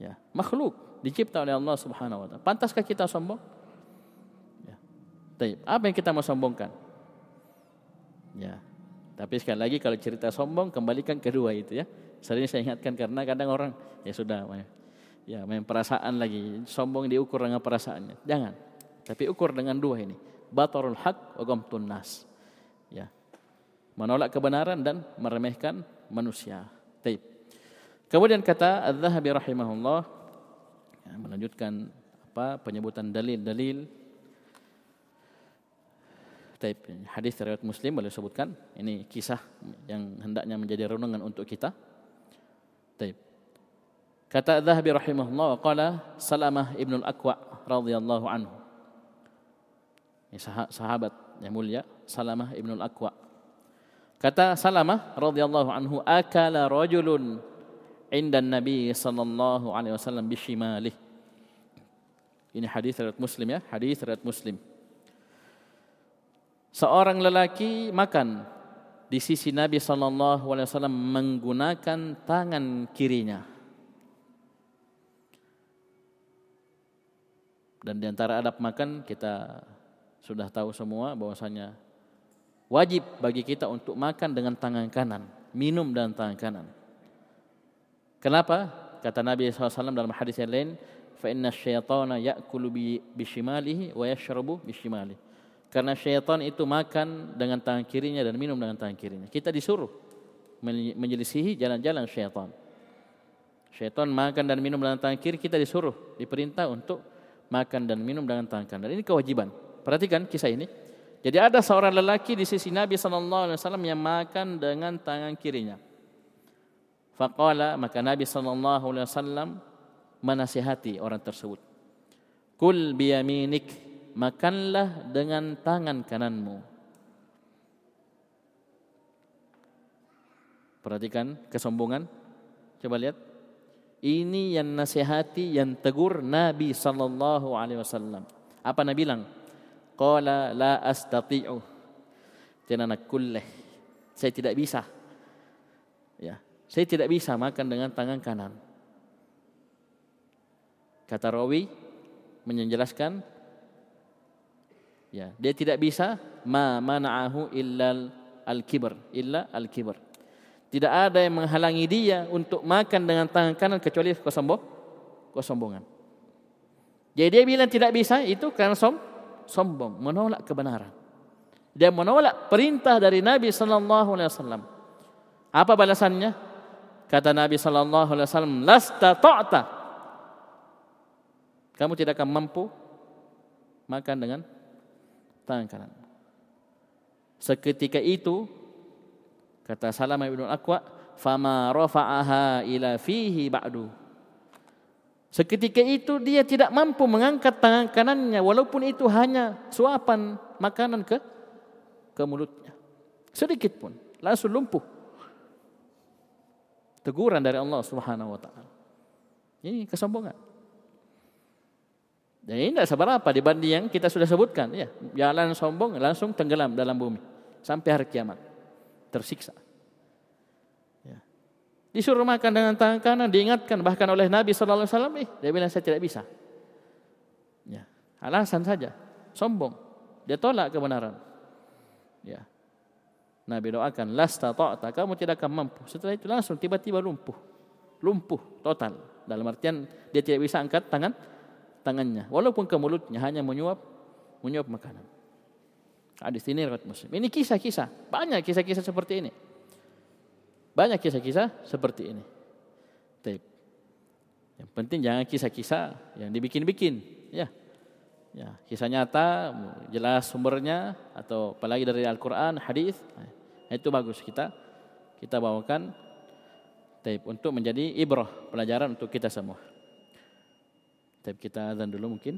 Ya, makhluk dicipta oleh Allah Subhanahu wa taala. Pantaskah kita sombong? Ya. Taib. Apa yang kita mau sombongkan? Ya. Tapi sekali lagi kalau cerita sombong kembalikan kedua itu ya. Sering saya ingatkan karena kadang orang ya sudah ya main perasaan lagi sombong diukur dengan perasaannya. Jangan. Tapi ukur dengan dua ini. Batarul haq wa gamtun nas. Ya. Menolak kebenaran dan meremehkan manusia. Taib. Kemudian kata Az-Zahabi rahimahullah ya, melanjutkan apa penyebutan dalil-dalil Taib. Hadis riwayat Muslim boleh sebutkan. Ini kisah yang hendaknya menjadi renungan untuk kita. Taib. Kata Az-Zahabi rahimahullah qala Salamah ibn al-Aqwa radhiyallahu anhu sahabat yang mulia Salamah Ibn Al-Aqwa. Kata Salamah radhiyallahu anhu akala rajulun inda Nabi sallallahu alaihi wasallam bishimalih. Ini hadis riwayat Muslim ya, hadis riwayat Muslim. Seorang lelaki makan di sisi Nabi sallallahu alaihi wasallam menggunakan tangan kirinya. Dan di antara adab makan kita sudah tahu semua bahwasanya wajib bagi kita untuk makan dengan tangan kanan, minum dengan tangan kanan. Kenapa? Kata Nabi SAW dalam hadis yang lain, syaitana ya'kulu bishimalihi wa yashrabu bishimalihi. Karena syaitan itu makan dengan tangan kirinya dan minum dengan tangan kirinya. Kita disuruh menyelisihi jalan-jalan syaitan. Syaitan makan dan minum dengan tangan kiri, kita disuruh, diperintah untuk makan dan minum dengan tangan kanan. Ini kewajiban. Perhatikan kisah ini. Jadi ada seorang lelaki di sisi Nabi sallallahu alaihi wasallam yang makan dengan tangan kirinya. Faqala maka Nabi sallallahu alaihi wasallam menasihati orang tersebut. Kul biyaminik makanlah dengan tangan kananmu. Perhatikan kesombongan. Coba lihat. Ini yang nasihati yang tegur Nabi sallallahu alaihi wasallam. Apa Nabi bilang? Qala la astati'u. Jangan nak kulleh. Saya tidak bisa. Ya, saya tidak bisa makan dengan tangan kanan. Kata rawi menjelaskan ya, dia tidak bisa ma mana'ahu illa al-kibr, illa al-kibr. Tidak ada yang menghalangi dia untuk makan dengan tangan kanan kecuali kesombong, kesombongan. Jadi dia bilang tidak bisa itu karena som, sombong, menolak kebenaran. Dia menolak perintah dari Nabi sallallahu alaihi wasallam. Apa balasannya? Kata Nabi sallallahu alaihi wasallam, "Lasta ta'ta." Kamu tidak akan mampu makan dengan tangan kanan. Seketika itu kata Salamah bin Aqwa, "Fama rafa'aha ila fihi ba'du." Seketika itu dia tidak mampu mengangkat tangan kanannya walaupun itu hanya suapan makanan ke ke mulutnya. Sedikit pun langsung lumpuh. Teguran dari Allah Subhanahu wa taala. Ini kesombongan. Dan ini tidak seberapa dibanding yang kita sudah sebutkan. Ya, jalan sombong langsung tenggelam dalam bumi sampai hari kiamat. Tersiksa. Disuruh makan dengan tangan kanan, diingatkan bahkan oleh Nabi Sallallahu Alaihi Wasallam, eh, dia bilang saya tidak bisa. Ya, alasan saja, sombong. Dia tolak kebenaran. Ya. Nabi doakan, lasta ta'ata, kamu tidak akan mampu. Setelah itu langsung tiba-tiba lumpuh. Lumpuh total. Dalam artian dia tidak bisa angkat tangan tangannya. Walaupun ke mulutnya hanya menyuap menyuap makanan. Hadis ini Muslim. Ini kisah-kisah, banyak kisah-kisah seperti ini. Banyak kisah-kisah seperti ini. Taib. Yang penting jangan kisah-kisah yang dibikin-bikin, ya. Ya, kisah nyata, jelas sumbernya atau apalagi dari Al-Qur'an, hadis. Nah, itu bagus kita kita bawakan taib untuk menjadi ibrah, pelajaran untuk kita semua. Taib kita azan dulu mungkin.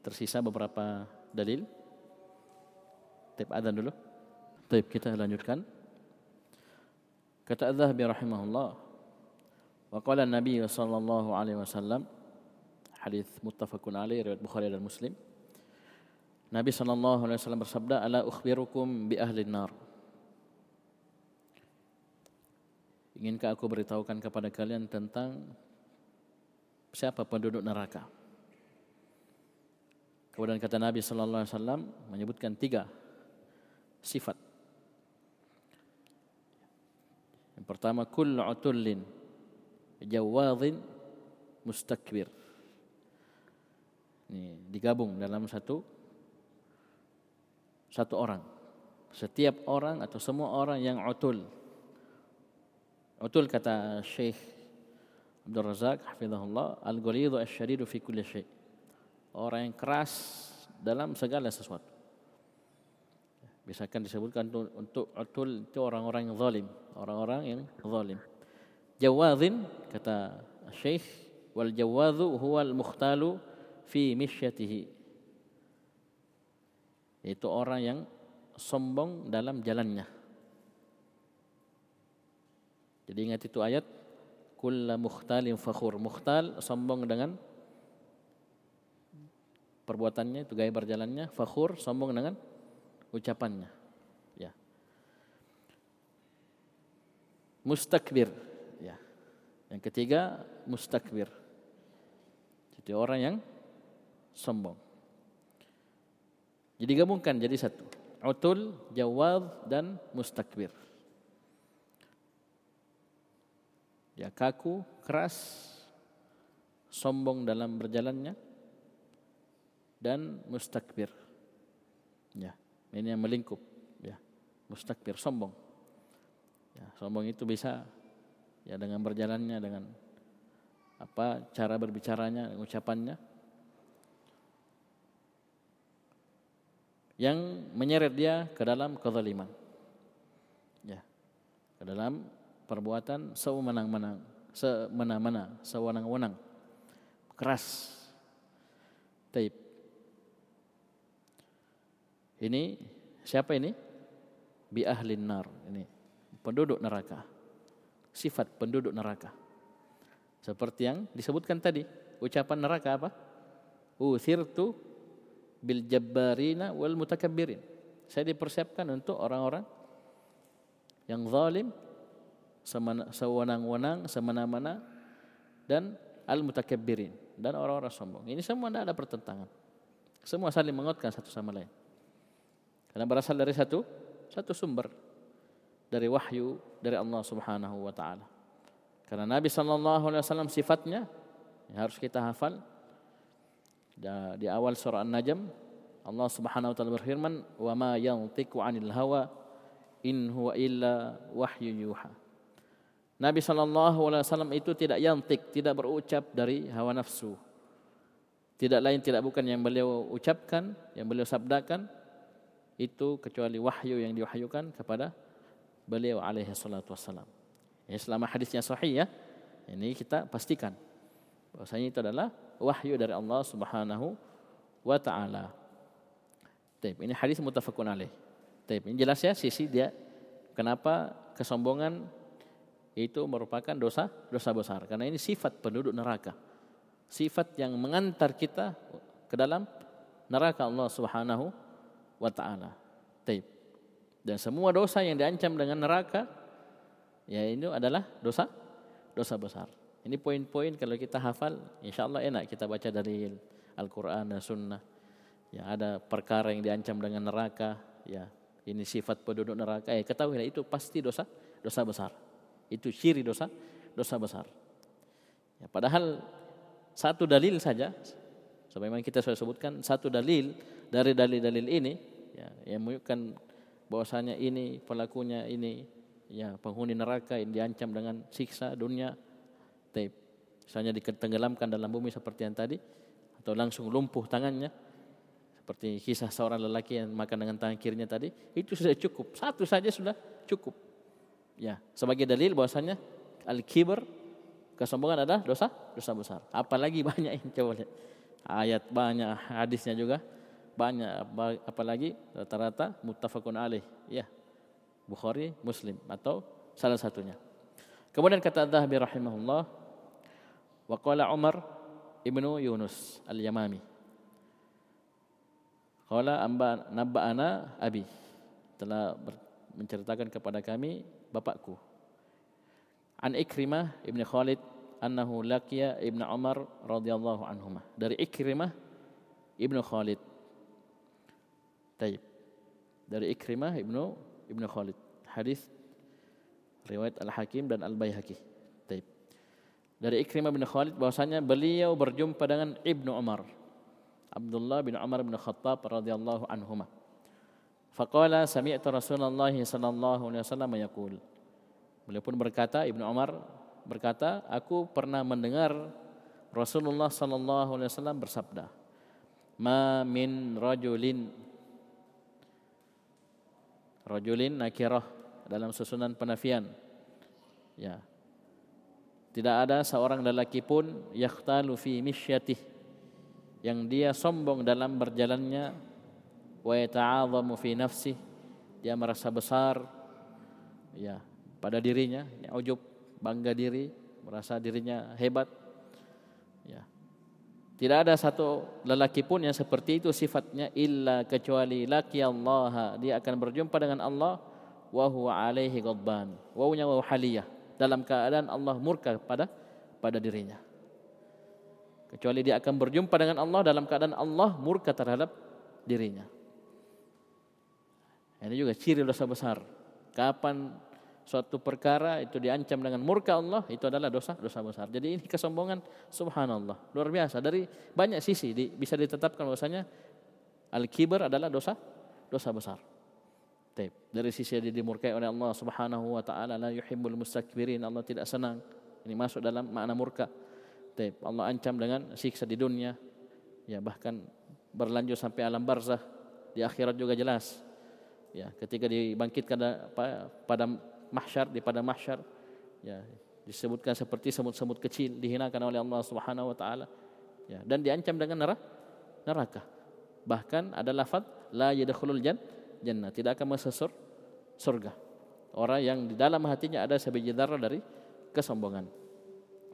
Tersisa beberapa dalil. Tip adzan dulu. Tip kita lanjutkan. Kata Az-Zahabi rahimahullah. Wa qala Nabi sallallahu alaihi wasallam hadis muttafaqun alaih riwayat Bukhari dan Muslim. Nabi sallallahu alaihi wasallam bersabda, "Ala ukhbirukum bi ahli nar." Inginkah aku beritahukan kepada kalian tentang siapa penduduk neraka? Kemudian kata Nabi sallallahu alaihi wasallam menyebutkan tiga sifat. Yang pertama kullu utullin jawadhin mustakbir. Ini digabung dalam satu satu orang. Setiap orang atau semua orang yang utul. Utul kata Syekh Abdul Razak hafizahullah al-ghalidhu asy-syadidu fi kulli syai'. Orang yang keras dalam segala sesuatu. Misalkan disebutkan untuk, atul itu orang-orang yang zalim, orang-orang yang zalim. Jawadzin kata Syekh wal jawadhu huwa al mukhtalu fi misyatihi. Itu orang yang sombong dalam jalannya. Jadi ingat itu ayat kulla mukhtalin fakhur. Mukhtal sombong dengan perbuatannya itu gaya berjalannya, fakhur sombong dengan ucapannya. Ya. Mustakbir. Ya. Yang ketiga mustakbir. Jadi orang yang sombong. Jadi gabungkan jadi satu. Utul, jawab dan mustakbir. Dia kaku, keras, sombong dalam berjalannya dan mustakbir. Ya. Ini yang melingkup, ya. Mustakbir, sombong. Ya, sombong itu bisa ya dengan berjalannya dengan apa cara berbicaranya, ucapannya yang menyeret dia ke dalam kezaliman. Ya. Ke dalam perbuatan sewenang-wenang, semena-mena, sewenang-wenang. Keras. Taib. Ini siapa ini? Bi ahlin nar. Ini penduduk neraka. Sifat penduduk neraka. Seperti yang disebutkan tadi. Ucapan neraka apa? Uthirtu bil jabbarina wal mutakabbirin. Saya dipersiapkan untuk orang-orang yang zalim, sewenang-wenang, semena-mena dan al mutakabbirin dan orang-orang sombong. Ini semua tidak ada pertentangan. Semua saling menguatkan satu sama lain. Karena berasal dari satu satu sumber dari wahyu dari Allah Subhanahu wa taala. Karena Nabi sallallahu alaihi wasallam sifatnya yang harus kita hafal di awal surah An-Najm Allah Subhanahu wa taala berfirman wa ma yantiqu 'anil hawa in huwa illa wahyu yuha. Nabi sallallahu alaihi wasallam itu tidak yantik, tidak berucap dari hawa nafsu. Tidak lain tidak bukan yang beliau ucapkan, yang beliau sabdakan, itu kecuali wahyu yang diwahyukan kepada beliau alaihi salatu wassalam. Selama hadisnya sahih ya, ini kita pastikan bahwasanya itu adalah wahyu dari Allah Subhanahu wa taala. Taib, ini hadis muttafaqun alaih. Taib, ini jelas ya sisi dia kenapa kesombongan itu merupakan dosa dosa besar karena ini sifat penduduk neraka. Sifat yang mengantar kita ke dalam neraka Allah Subhanahu wa taala. Taib. Dan semua dosa yang diancam dengan neraka ya ini adalah dosa dosa besar. Ini poin-poin kalau kita hafal insyaallah enak kita baca dari Al-Qur'an dan sunnah. Ya ada perkara yang diancam dengan neraka, ya ini sifat penduduk neraka. Ya ketahuilah itu pasti dosa dosa besar. Itu ciri dosa dosa besar. Ya, padahal satu dalil saja sebagaimana kita sudah sebutkan satu dalil dari dalil-dalil ini ya, yang menunjukkan bahwasanya ini pelakunya ini ya penghuni neraka yang diancam dengan siksa dunia. Taib misalnya ditenggelamkan dalam bumi seperti yang tadi atau langsung lumpuh tangannya seperti kisah seorang lelaki yang makan dengan tangan kirinya tadi itu sudah cukup. Satu saja sudah cukup. Ya sebagai dalil bahwasanya al kibr kesombongan adalah dosa dosa besar. Apalagi banyak yang coba lihat. Ayat banyak hadisnya juga banyak apalagi rata-rata muttafaqun alaih. Ya Bukhari Muslim atau salah satunya. Kemudian kata Adz-Dzahabi rahimahullah wa qala Umar ibnu Yunus al-Yamami qala amba nabba'ana abi. Telah menceritakan kepada kami bapakku. An Ikrimah ibnu Khalid annahu laqiya ibnu Umar radhiyallahu anhuma dari Ikrimah ibnu Khalid Taib. Dari Ikrimah Ibnu Ibnu Khalid. Hadis riwayat Al-Hakim dan Al-Baihaqi. Taib. Dari Ikrimah bin Khalid bahwasanya beliau berjumpa dengan Ibnu Umar. Abdullah bin Umar bin Khattab radhiyallahu anhuma. Faqala sami'tu Rasulullah sallallahu alaihi wasallam yaqul. Beliau pun berkata Ibnu Umar berkata, aku pernah mendengar Rasulullah sallallahu alaihi wasallam bersabda, "Ma min rajulin rajulin nakirah dalam susunan penafian. Ya. Tidak ada seorang lelaki pun yakhtalu fi misyatih yang dia sombong dalam berjalannya wa yata'adhamu fi nafsih dia merasa besar ya pada dirinya ya ujub bangga diri merasa dirinya hebat tidak ada satu lelaki pun yang seperti itu sifatnya illa kecuali laki Allah. Dia akan berjumpa dengan Allah wa huwa alaihi ghadban. Wawunya waw haliyah. Dalam keadaan Allah murka pada pada dirinya. Kecuali dia akan berjumpa dengan Allah dalam keadaan Allah murka terhadap dirinya. Ini juga ciri dosa besar. Kapan suatu perkara itu diancam dengan murka Allah itu adalah dosa dosa besar. Jadi ini kesombongan subhanallah luar biasa dari banyak sisi di, bisa ditetapkan bahwasanya al kibar adalah dosa dosa besar. Taib. Dari sisi dia dimurkai oleh Allah Subhanahu wa taala la yuhibbul mustakbirin Allah tidak senang. Ini masuk dalam makna murka. Taib. Allah ancam dengan siksa di dunia. Ya bahkan berlanjut sampai alam barzah di akhirat juga jelas. Ya, ketika dibangkitkan pada mahsyar di pada mahsyar. Ya disebutkan seperti semut-semut kecil dihinakan oleh Allah Subhanahu wa taala. Ya dan diancam dengan neraka. Bahkan ada lafaz la yadkhulul jannah. Tidak akan masuk surga. Orang yang di dalam hatinya ada sebiji darah dari kesombongan.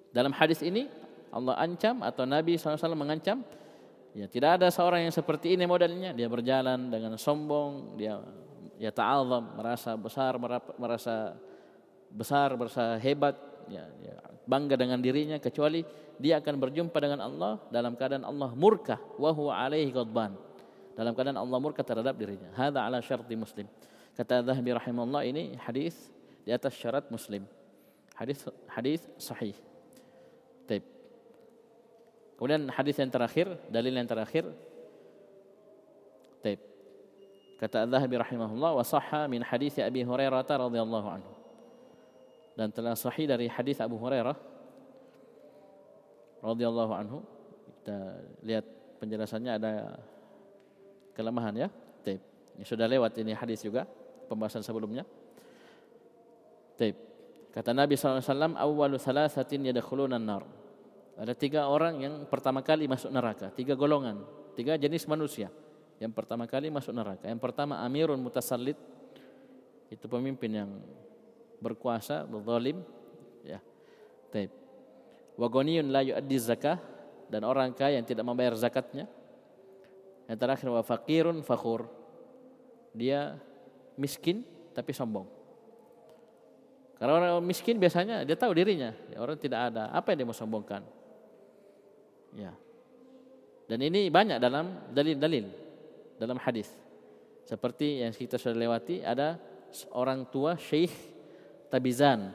Dalam hadis ini Allah ancam atau Nabi SAW mengancam ya tidak ada seorang yang seperti ini modelnya. Dia berjalan dengan sombong dia ya ta'azam, merasa besar, merasa besar, merasa hebat, ya, ya, bangga dengan dirinya kecuali dia akan berjumpa dengan Allah dalam keadaan Allah murka wa huwa alaihi ghadban. Dalam keadaan Allah murka terhadap dirinya. Hadza ala syarti Muslim. Kata Zahabi rahimahullah ini hadis di atas syarat Muslim. Hadis hadis sahih. Taib. Kemudian hadis yang terakhir, dalil yang terakhir. Taib. Kata Az-Zahabi rahimahullah wa sahha min hadis Abi Hurairah radhiyallahu anhu. Dan telah sahih dari hadis Abu Hurairah radhiyallahu anhu. Kita lihat penjelasannya ada kelemahan ya. Taib. Ini sudah lewat ini hadis juga pembahasan sebelumnya. Taib. Kata Nabi SAW, awalu thalathatin yadakhuluna nar. Ada tiga orang yang pertama kali masuk neraka. Tiga golongan. Tiga jenis manusia. Yang pertama kali masuk neraka. Yang pertama amirun mutasallid itu pemimpin yang berkuasa, berzalim, ya. Taib. Wa ghaniyun la yuaddi zakah dan orang kaya yang tidak membayar zakatnya. Yang terakhir wa faqirun fakhur. Dia miskin tapi sombong. Karena orang miskin biasanya dia tahu dirinya, ya, orang tidak ada apa yang dia mau sombongkan. Ya. Dan ini banyak dalam dalil-dalil dalam hadis. Seperti yang kita sudah lewati ada orang tua syekh tabizan.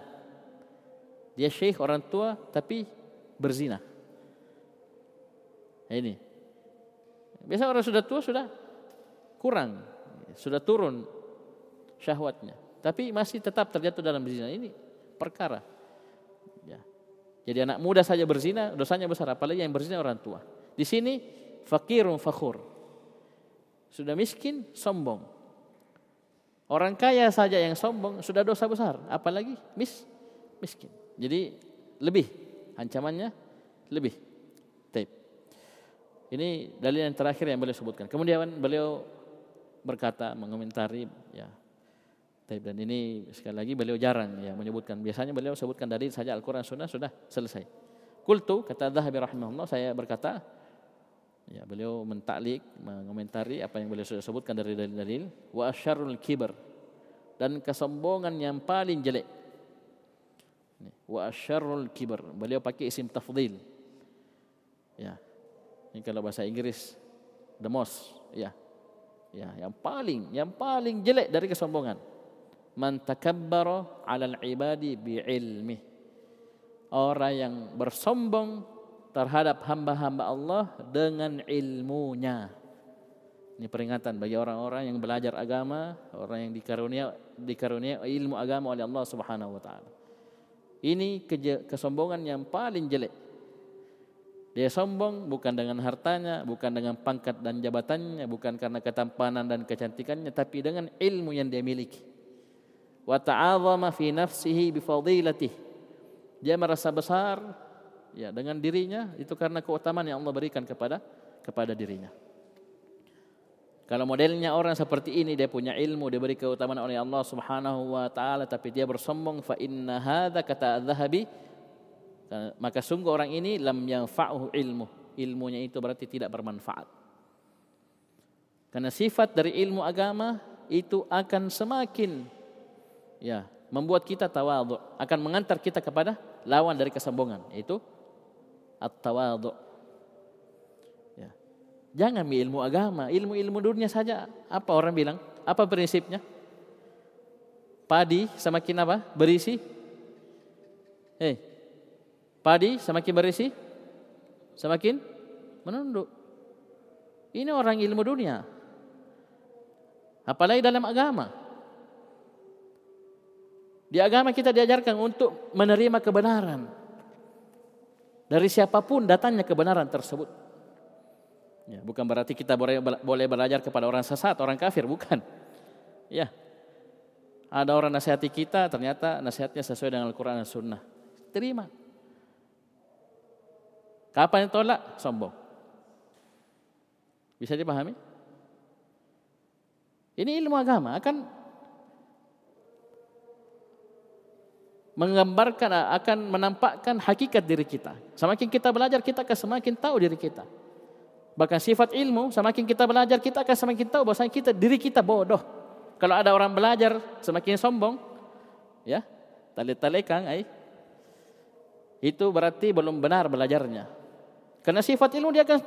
Dia syekh orang tua tapi berzina. Nah, ini. Biasa orang sudah tua sudah kurang, sudah turun syahwatnya, tapi masih tetap terjatuh dalam berzina. Ini perkara. Ya. Jadi anak muda saja berzina, dosanya besar apalagi yang berzina orang tua. Di sini fakirun fakhur. Sudah miskin, sombong. Orang kaya saja yang sombong sudah dosa besar, apalagi mis miskin. Jadi lebih ancamannya lebih. Taib. Ini dalil yang terakhir yang beliau sebutkan. Kemudian beliau berkata mengomentari ya dan ini sekali lagi beliau jarang ya menyebutkan. Biasanya beliau sebutkan dalil saja Al-Quran Sunnah sudah selesai. Kultu kata Dhahabi rahimahullah saya berkata ya beliau mentaklik mengomentari apa yang beliau sudah sebutkan dari dalil-dalil wa asyarul kibar dan kesombongan yang paling jelek. Wa asyarul kibar. Beliau pakai isim tafdhil. Ya. Ini kalau bahasa Inggris the most ya. Ya, yang paling yang paling jelek dari kesombongan man takabbara 'alal ibadi bi'ilmi. Orang yang bersombong terhadap hamba-hamba Allah dengan ilmunya. Ini peringatan bagi orang-orang yang belajar agama, orang yang dikarunia dikarunia ilmu agama oleh Allah Subhanahu wa taala. Ini kesombongan yang paling jelek. Dia sombong bukan dengan hartanya, bukan dengan pangkat dan jabatannya, bukan karena ketampanan dan kecantikannya, tapi dengan ilmu yang dia miliki wa ta'azama fi nafsihi bi fadilatih. Dia merasa besar ya dengan dirinya itu karena keutamaan yang Allah berikan kepada kepada dirinya. Kalau modelnya orang seperti ini dia punya ilmu, dia beri keutamaan oleh Allah Subhanahu wa taala tapi dia bersombong fa inna hadza kata adz-dzahabi maka sungguh orang ini lam yanfa'uhu ilmu. Ilmunya itu berarti tidak bermanfaat. Karena sifat dari ilmu agama itu akan semakin ya membuat kita tawadhu akan mengantar kita kepada lawan dari kesombongan yaitu at-tawadhu ya. Jangan ilmu agama. Ilmu-ilmu dunia saja. Apa orang bilang? Apa prinsipnya? Padi semakin apa? Berisi? Eh padi semakin berisi? Semakin menunduk. Ini orang ilmu dunia. Apalagi dalam agama. Di agama kita diajarkan untuk menerima kebenaran. Dari siapa pun datangnya kebenaran tersebut. Ya, bukan berarti kita boleh, belajar kepada orang sesat, orang kafir, bukan. Ya, ada orang nasihati kita, ternyata nasihatnya sesuai dengan Al-Quran dan Sunnah. Terima. Kapan tolak? Sombong. Bisa dipahami? Ini ilmu agama akan menggambarkan akan menampakkan hakikat diri kita. Semakin kita belajar kita akan semakin tahu diri kita. Bahkan sifat ilmu semakin kita belajar kita akan semakin tahu bahwa kita diri kita bodoh. Kalau ada orang belajar semakin sombong, ya tali-tali kang, ay, itu berarti belum benar belajarnya. Karena sifat ilmu dia akan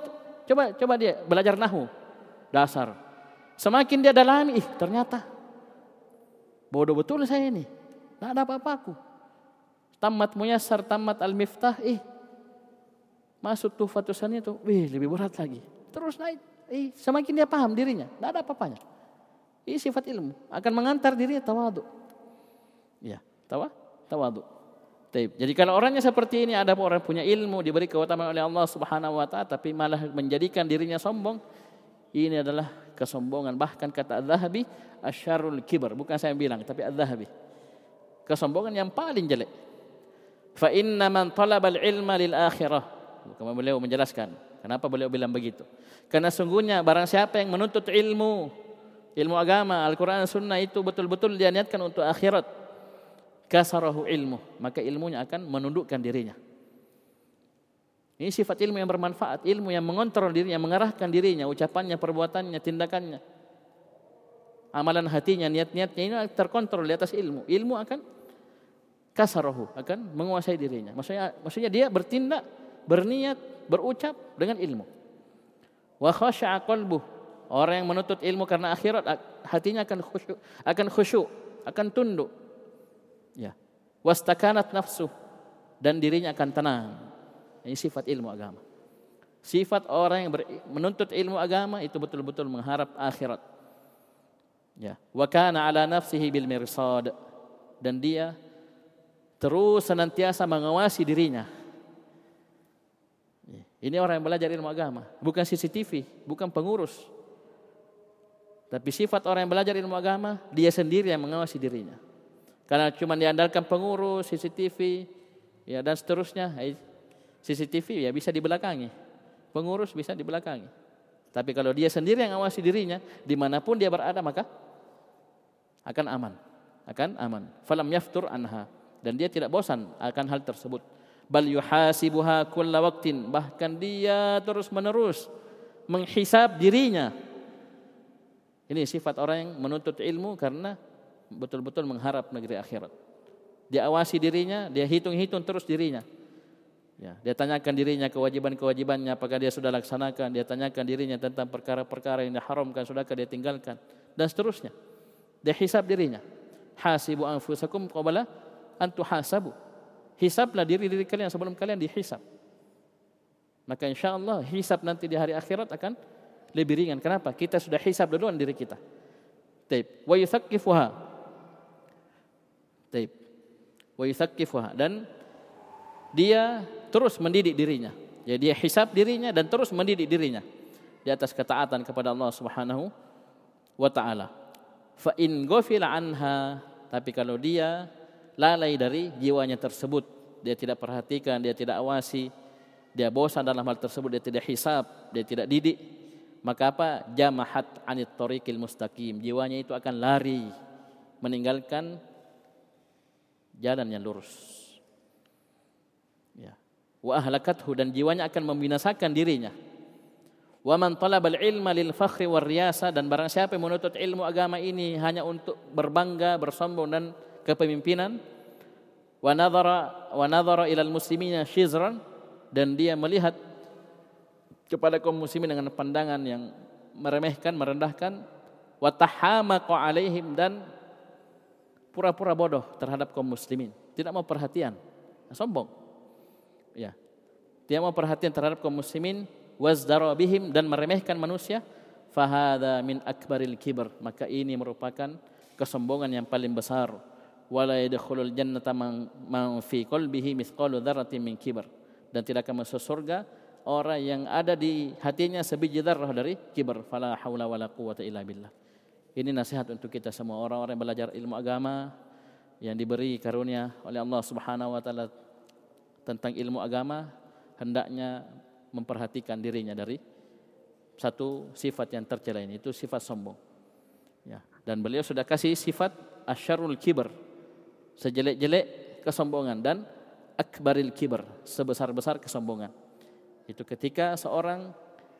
coba coba dia belajar nahu dasar. Semakin dia dalami, ih ternyata bodoh betul saya ini. Tidak ada apa-apaku tamat muyassar, tamat al-miftah, eh masuk tuh fatusan itu, wih lebih berat lagi. Terus naik, eh semakin dia paham dirinya, tidak ada apa-apanya. Ini sifat ilmu, akan mengantar dirinya tawadu. Ya, tawa, tawadu. Jadi kalau orangnya seperti ini ada orang punya ilmu diberi keutamaan oleh Allah Subhanahu wa taala tapi malah menjadikan dirinya sombong, ini adalah kesombongan. Bahkan kata Az-Zahabi, asyarul kibar, bukan saya yang bilang tapi Az-Zahabi. Kesombongan yang paling jelek. Fa inna man talabal ilma lil akhirah. Kemudian beliau menjelaskan kenapa beliau bilang begitu. Karena sungguhnya barang siapa yang menuntut ilmu, ilmu agama, Al-Quran Sunnah itu betul-betul dia niatkan untuk akhirat. Kasarahu ilmu. Maka ilmunya akan menundukkan dirinya. Ini sifat ilmu yang bermanfaat. Ilmu yang mengontrol dirinya, mengarahkan dirinya, ucapannya, perbuatannya, tindakannya. Amalan hatinya, niat-niatnya ini terkontrol di atas ilmu. Ilmu akan kasarohu akan menguasai dirinya. Maksudnya maksudnya dia bertindak, berniat, berucap dengan ilmu. Wa khasha'a qalbuh. Orang yang menuntut ilmu karena akhirat hatinya akan khusyuk, akan khusyuk, akan tunduk. Ya. Wastakanat nafsu dan dirinya akan tenang. Ini sifat ilmu agama. Sifat orang yang menuntut ilmu agama itu betul-betul mengharap akhirat. Ya. Wa kana ala nafsihi bil mirsad dan dia terus senantiasa mengawasi dirinya. Ini orang yang belajar ilmu agama, bukan CCTV, bukan pengurus. Tapi sifat orang yang belajar ilmu agama, dia sendiri yang mengawasi dirinya. Karena cuma diandalkan pengurus, CCTV, ya dan seterusnya, CCTV ya bisa dibelakangi. Pengurus bisa di belakangi. Tapi kalau dia sendiri yang awasi dirinya, di mana pun dia berada maka akan aman. Akan aman. Falam yaftur anha. Dan dia tidak bosan akan hal tersebut. Bal yuhasibuha kulla waktin. Bahkan dia terus menerus menghisap dirinya. Ini sifat orang yang menuntut ilmu karena betul-betul mengharap negeri akhirat. Dia awasi dirinya, dia hitung-hitung terus dirinya. Ya, dia tanyakan dirinya kewajiban-kewajibannya apakah dia sudah laksanakan, dia tanyakan dirinya tentang perkara-perkara yang diharamkan sudahkah dia tinggalkan dan seterusnya. Dia hisab dirinya. Hasibu anfusakum qabla an tuhasabu. Hisablah diri diri kalian sebelum kalian dihisab. Maka insya Allah hisab nanti di hari akhirat akan lebih ringan. Kenapa? Kita sudah hisab duluan diri kita. Taib. Wa yuthaqifuha. Taib. Wa yuthaqifuha. Dan dia terus mendidik dirinya. Ya, dia hisab dirinya dan terus mendidik dirinya di atas ketaatan kepada Allah Subhanahu wa taala. Fa in anha, tapi kalau dia lalai dari jiwanya tersebut, dia tidak perhatikan, dia tidak awasi, dia bosan dalam hal tersebut, dia tidak hisab, dia tidak didik, maka apa? Jamahat anit tariqil mustaqim. Jiwanya itu akan lari meninggalkan jalan yang lurus wa ahlakathu dan jiwanya akan membinasakan dirinya. Wa man talabal ilma lil fakhri war riyasa dan barang siapa yang menuntut ilmu agama ini hanya untuk berbangga, bersombong dan kepemimpinan wa nadhara wa nadhara ilal muslimina shizran dan dia melihat kepada kaum muslimin dengan pandangan yang meremehkan, merendahkan wa tahamaqa alaihim dan pura-pura bodoh terhadap kaum muslimin, tidak mau perhatian, sombong. Ya. Dia mau perhatian terhadap kaum muslimin wazdara bihim dan meremehkan manusia fahada min akbaril kibr maka ini merupakan kesombongan yang paling besar wala yadkhulul jannata man, man fi qalbihi mithqalu dzarratin min kibr dan tidak akan masuk surga orang yang ada di hatinya sebiji darah dari kibr fala haula wala quwata illa billah. Ini nasihat untuk kita semua orang-orang yang belajar ilmu agama yang diberi karunia oleh Allah Subhanahu wa taala tentang ilmu agama hendaknya memperhatikan dirinya dari satu sifat yang tercela ini itu sifat sombong. Ya, dan beliau sudah kasih sifat asyarul kibar sejelek-jelek kesombongan dan akbaril kibar sebesar-besar kesombongan. Itu ketika seorang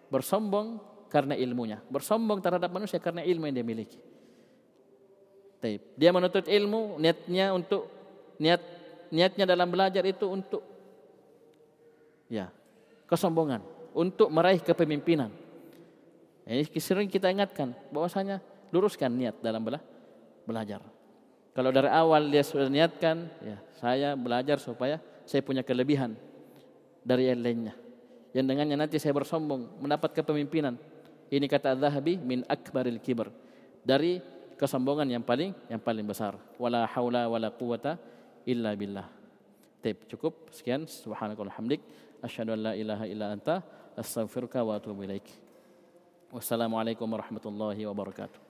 bersombong karena ilmunya, bersombong terhadap manusia karena ilmu yang dia miliki. Dia menuntut ilmu, niatnya untuk niat niatnya dalam belajar itu untuk ya kesombongan untuk meraih kepemimpinan. Ini sering kita ingatkan bahwasanya luruskan niat dalam bela belajar. Kalau dari awal dia sudah niatkan, ya saya belajar supaya saya punya kelebihan dari yang lainnya. Yang dengannya nanti saya bersombong mendapat kepemimpinan. Ini kata Zahabi min akbaril kibr. Dari kesombongan yang paling yang paling besar. Wala haula wala quwata illa billah. Tip cukup sekian subhanakallahumma hamdik asyhadu an la ilaha illa anta astaghfiruka wa atubu ilaik. Wassalamualaikum warahmatullahi wabarakatuh.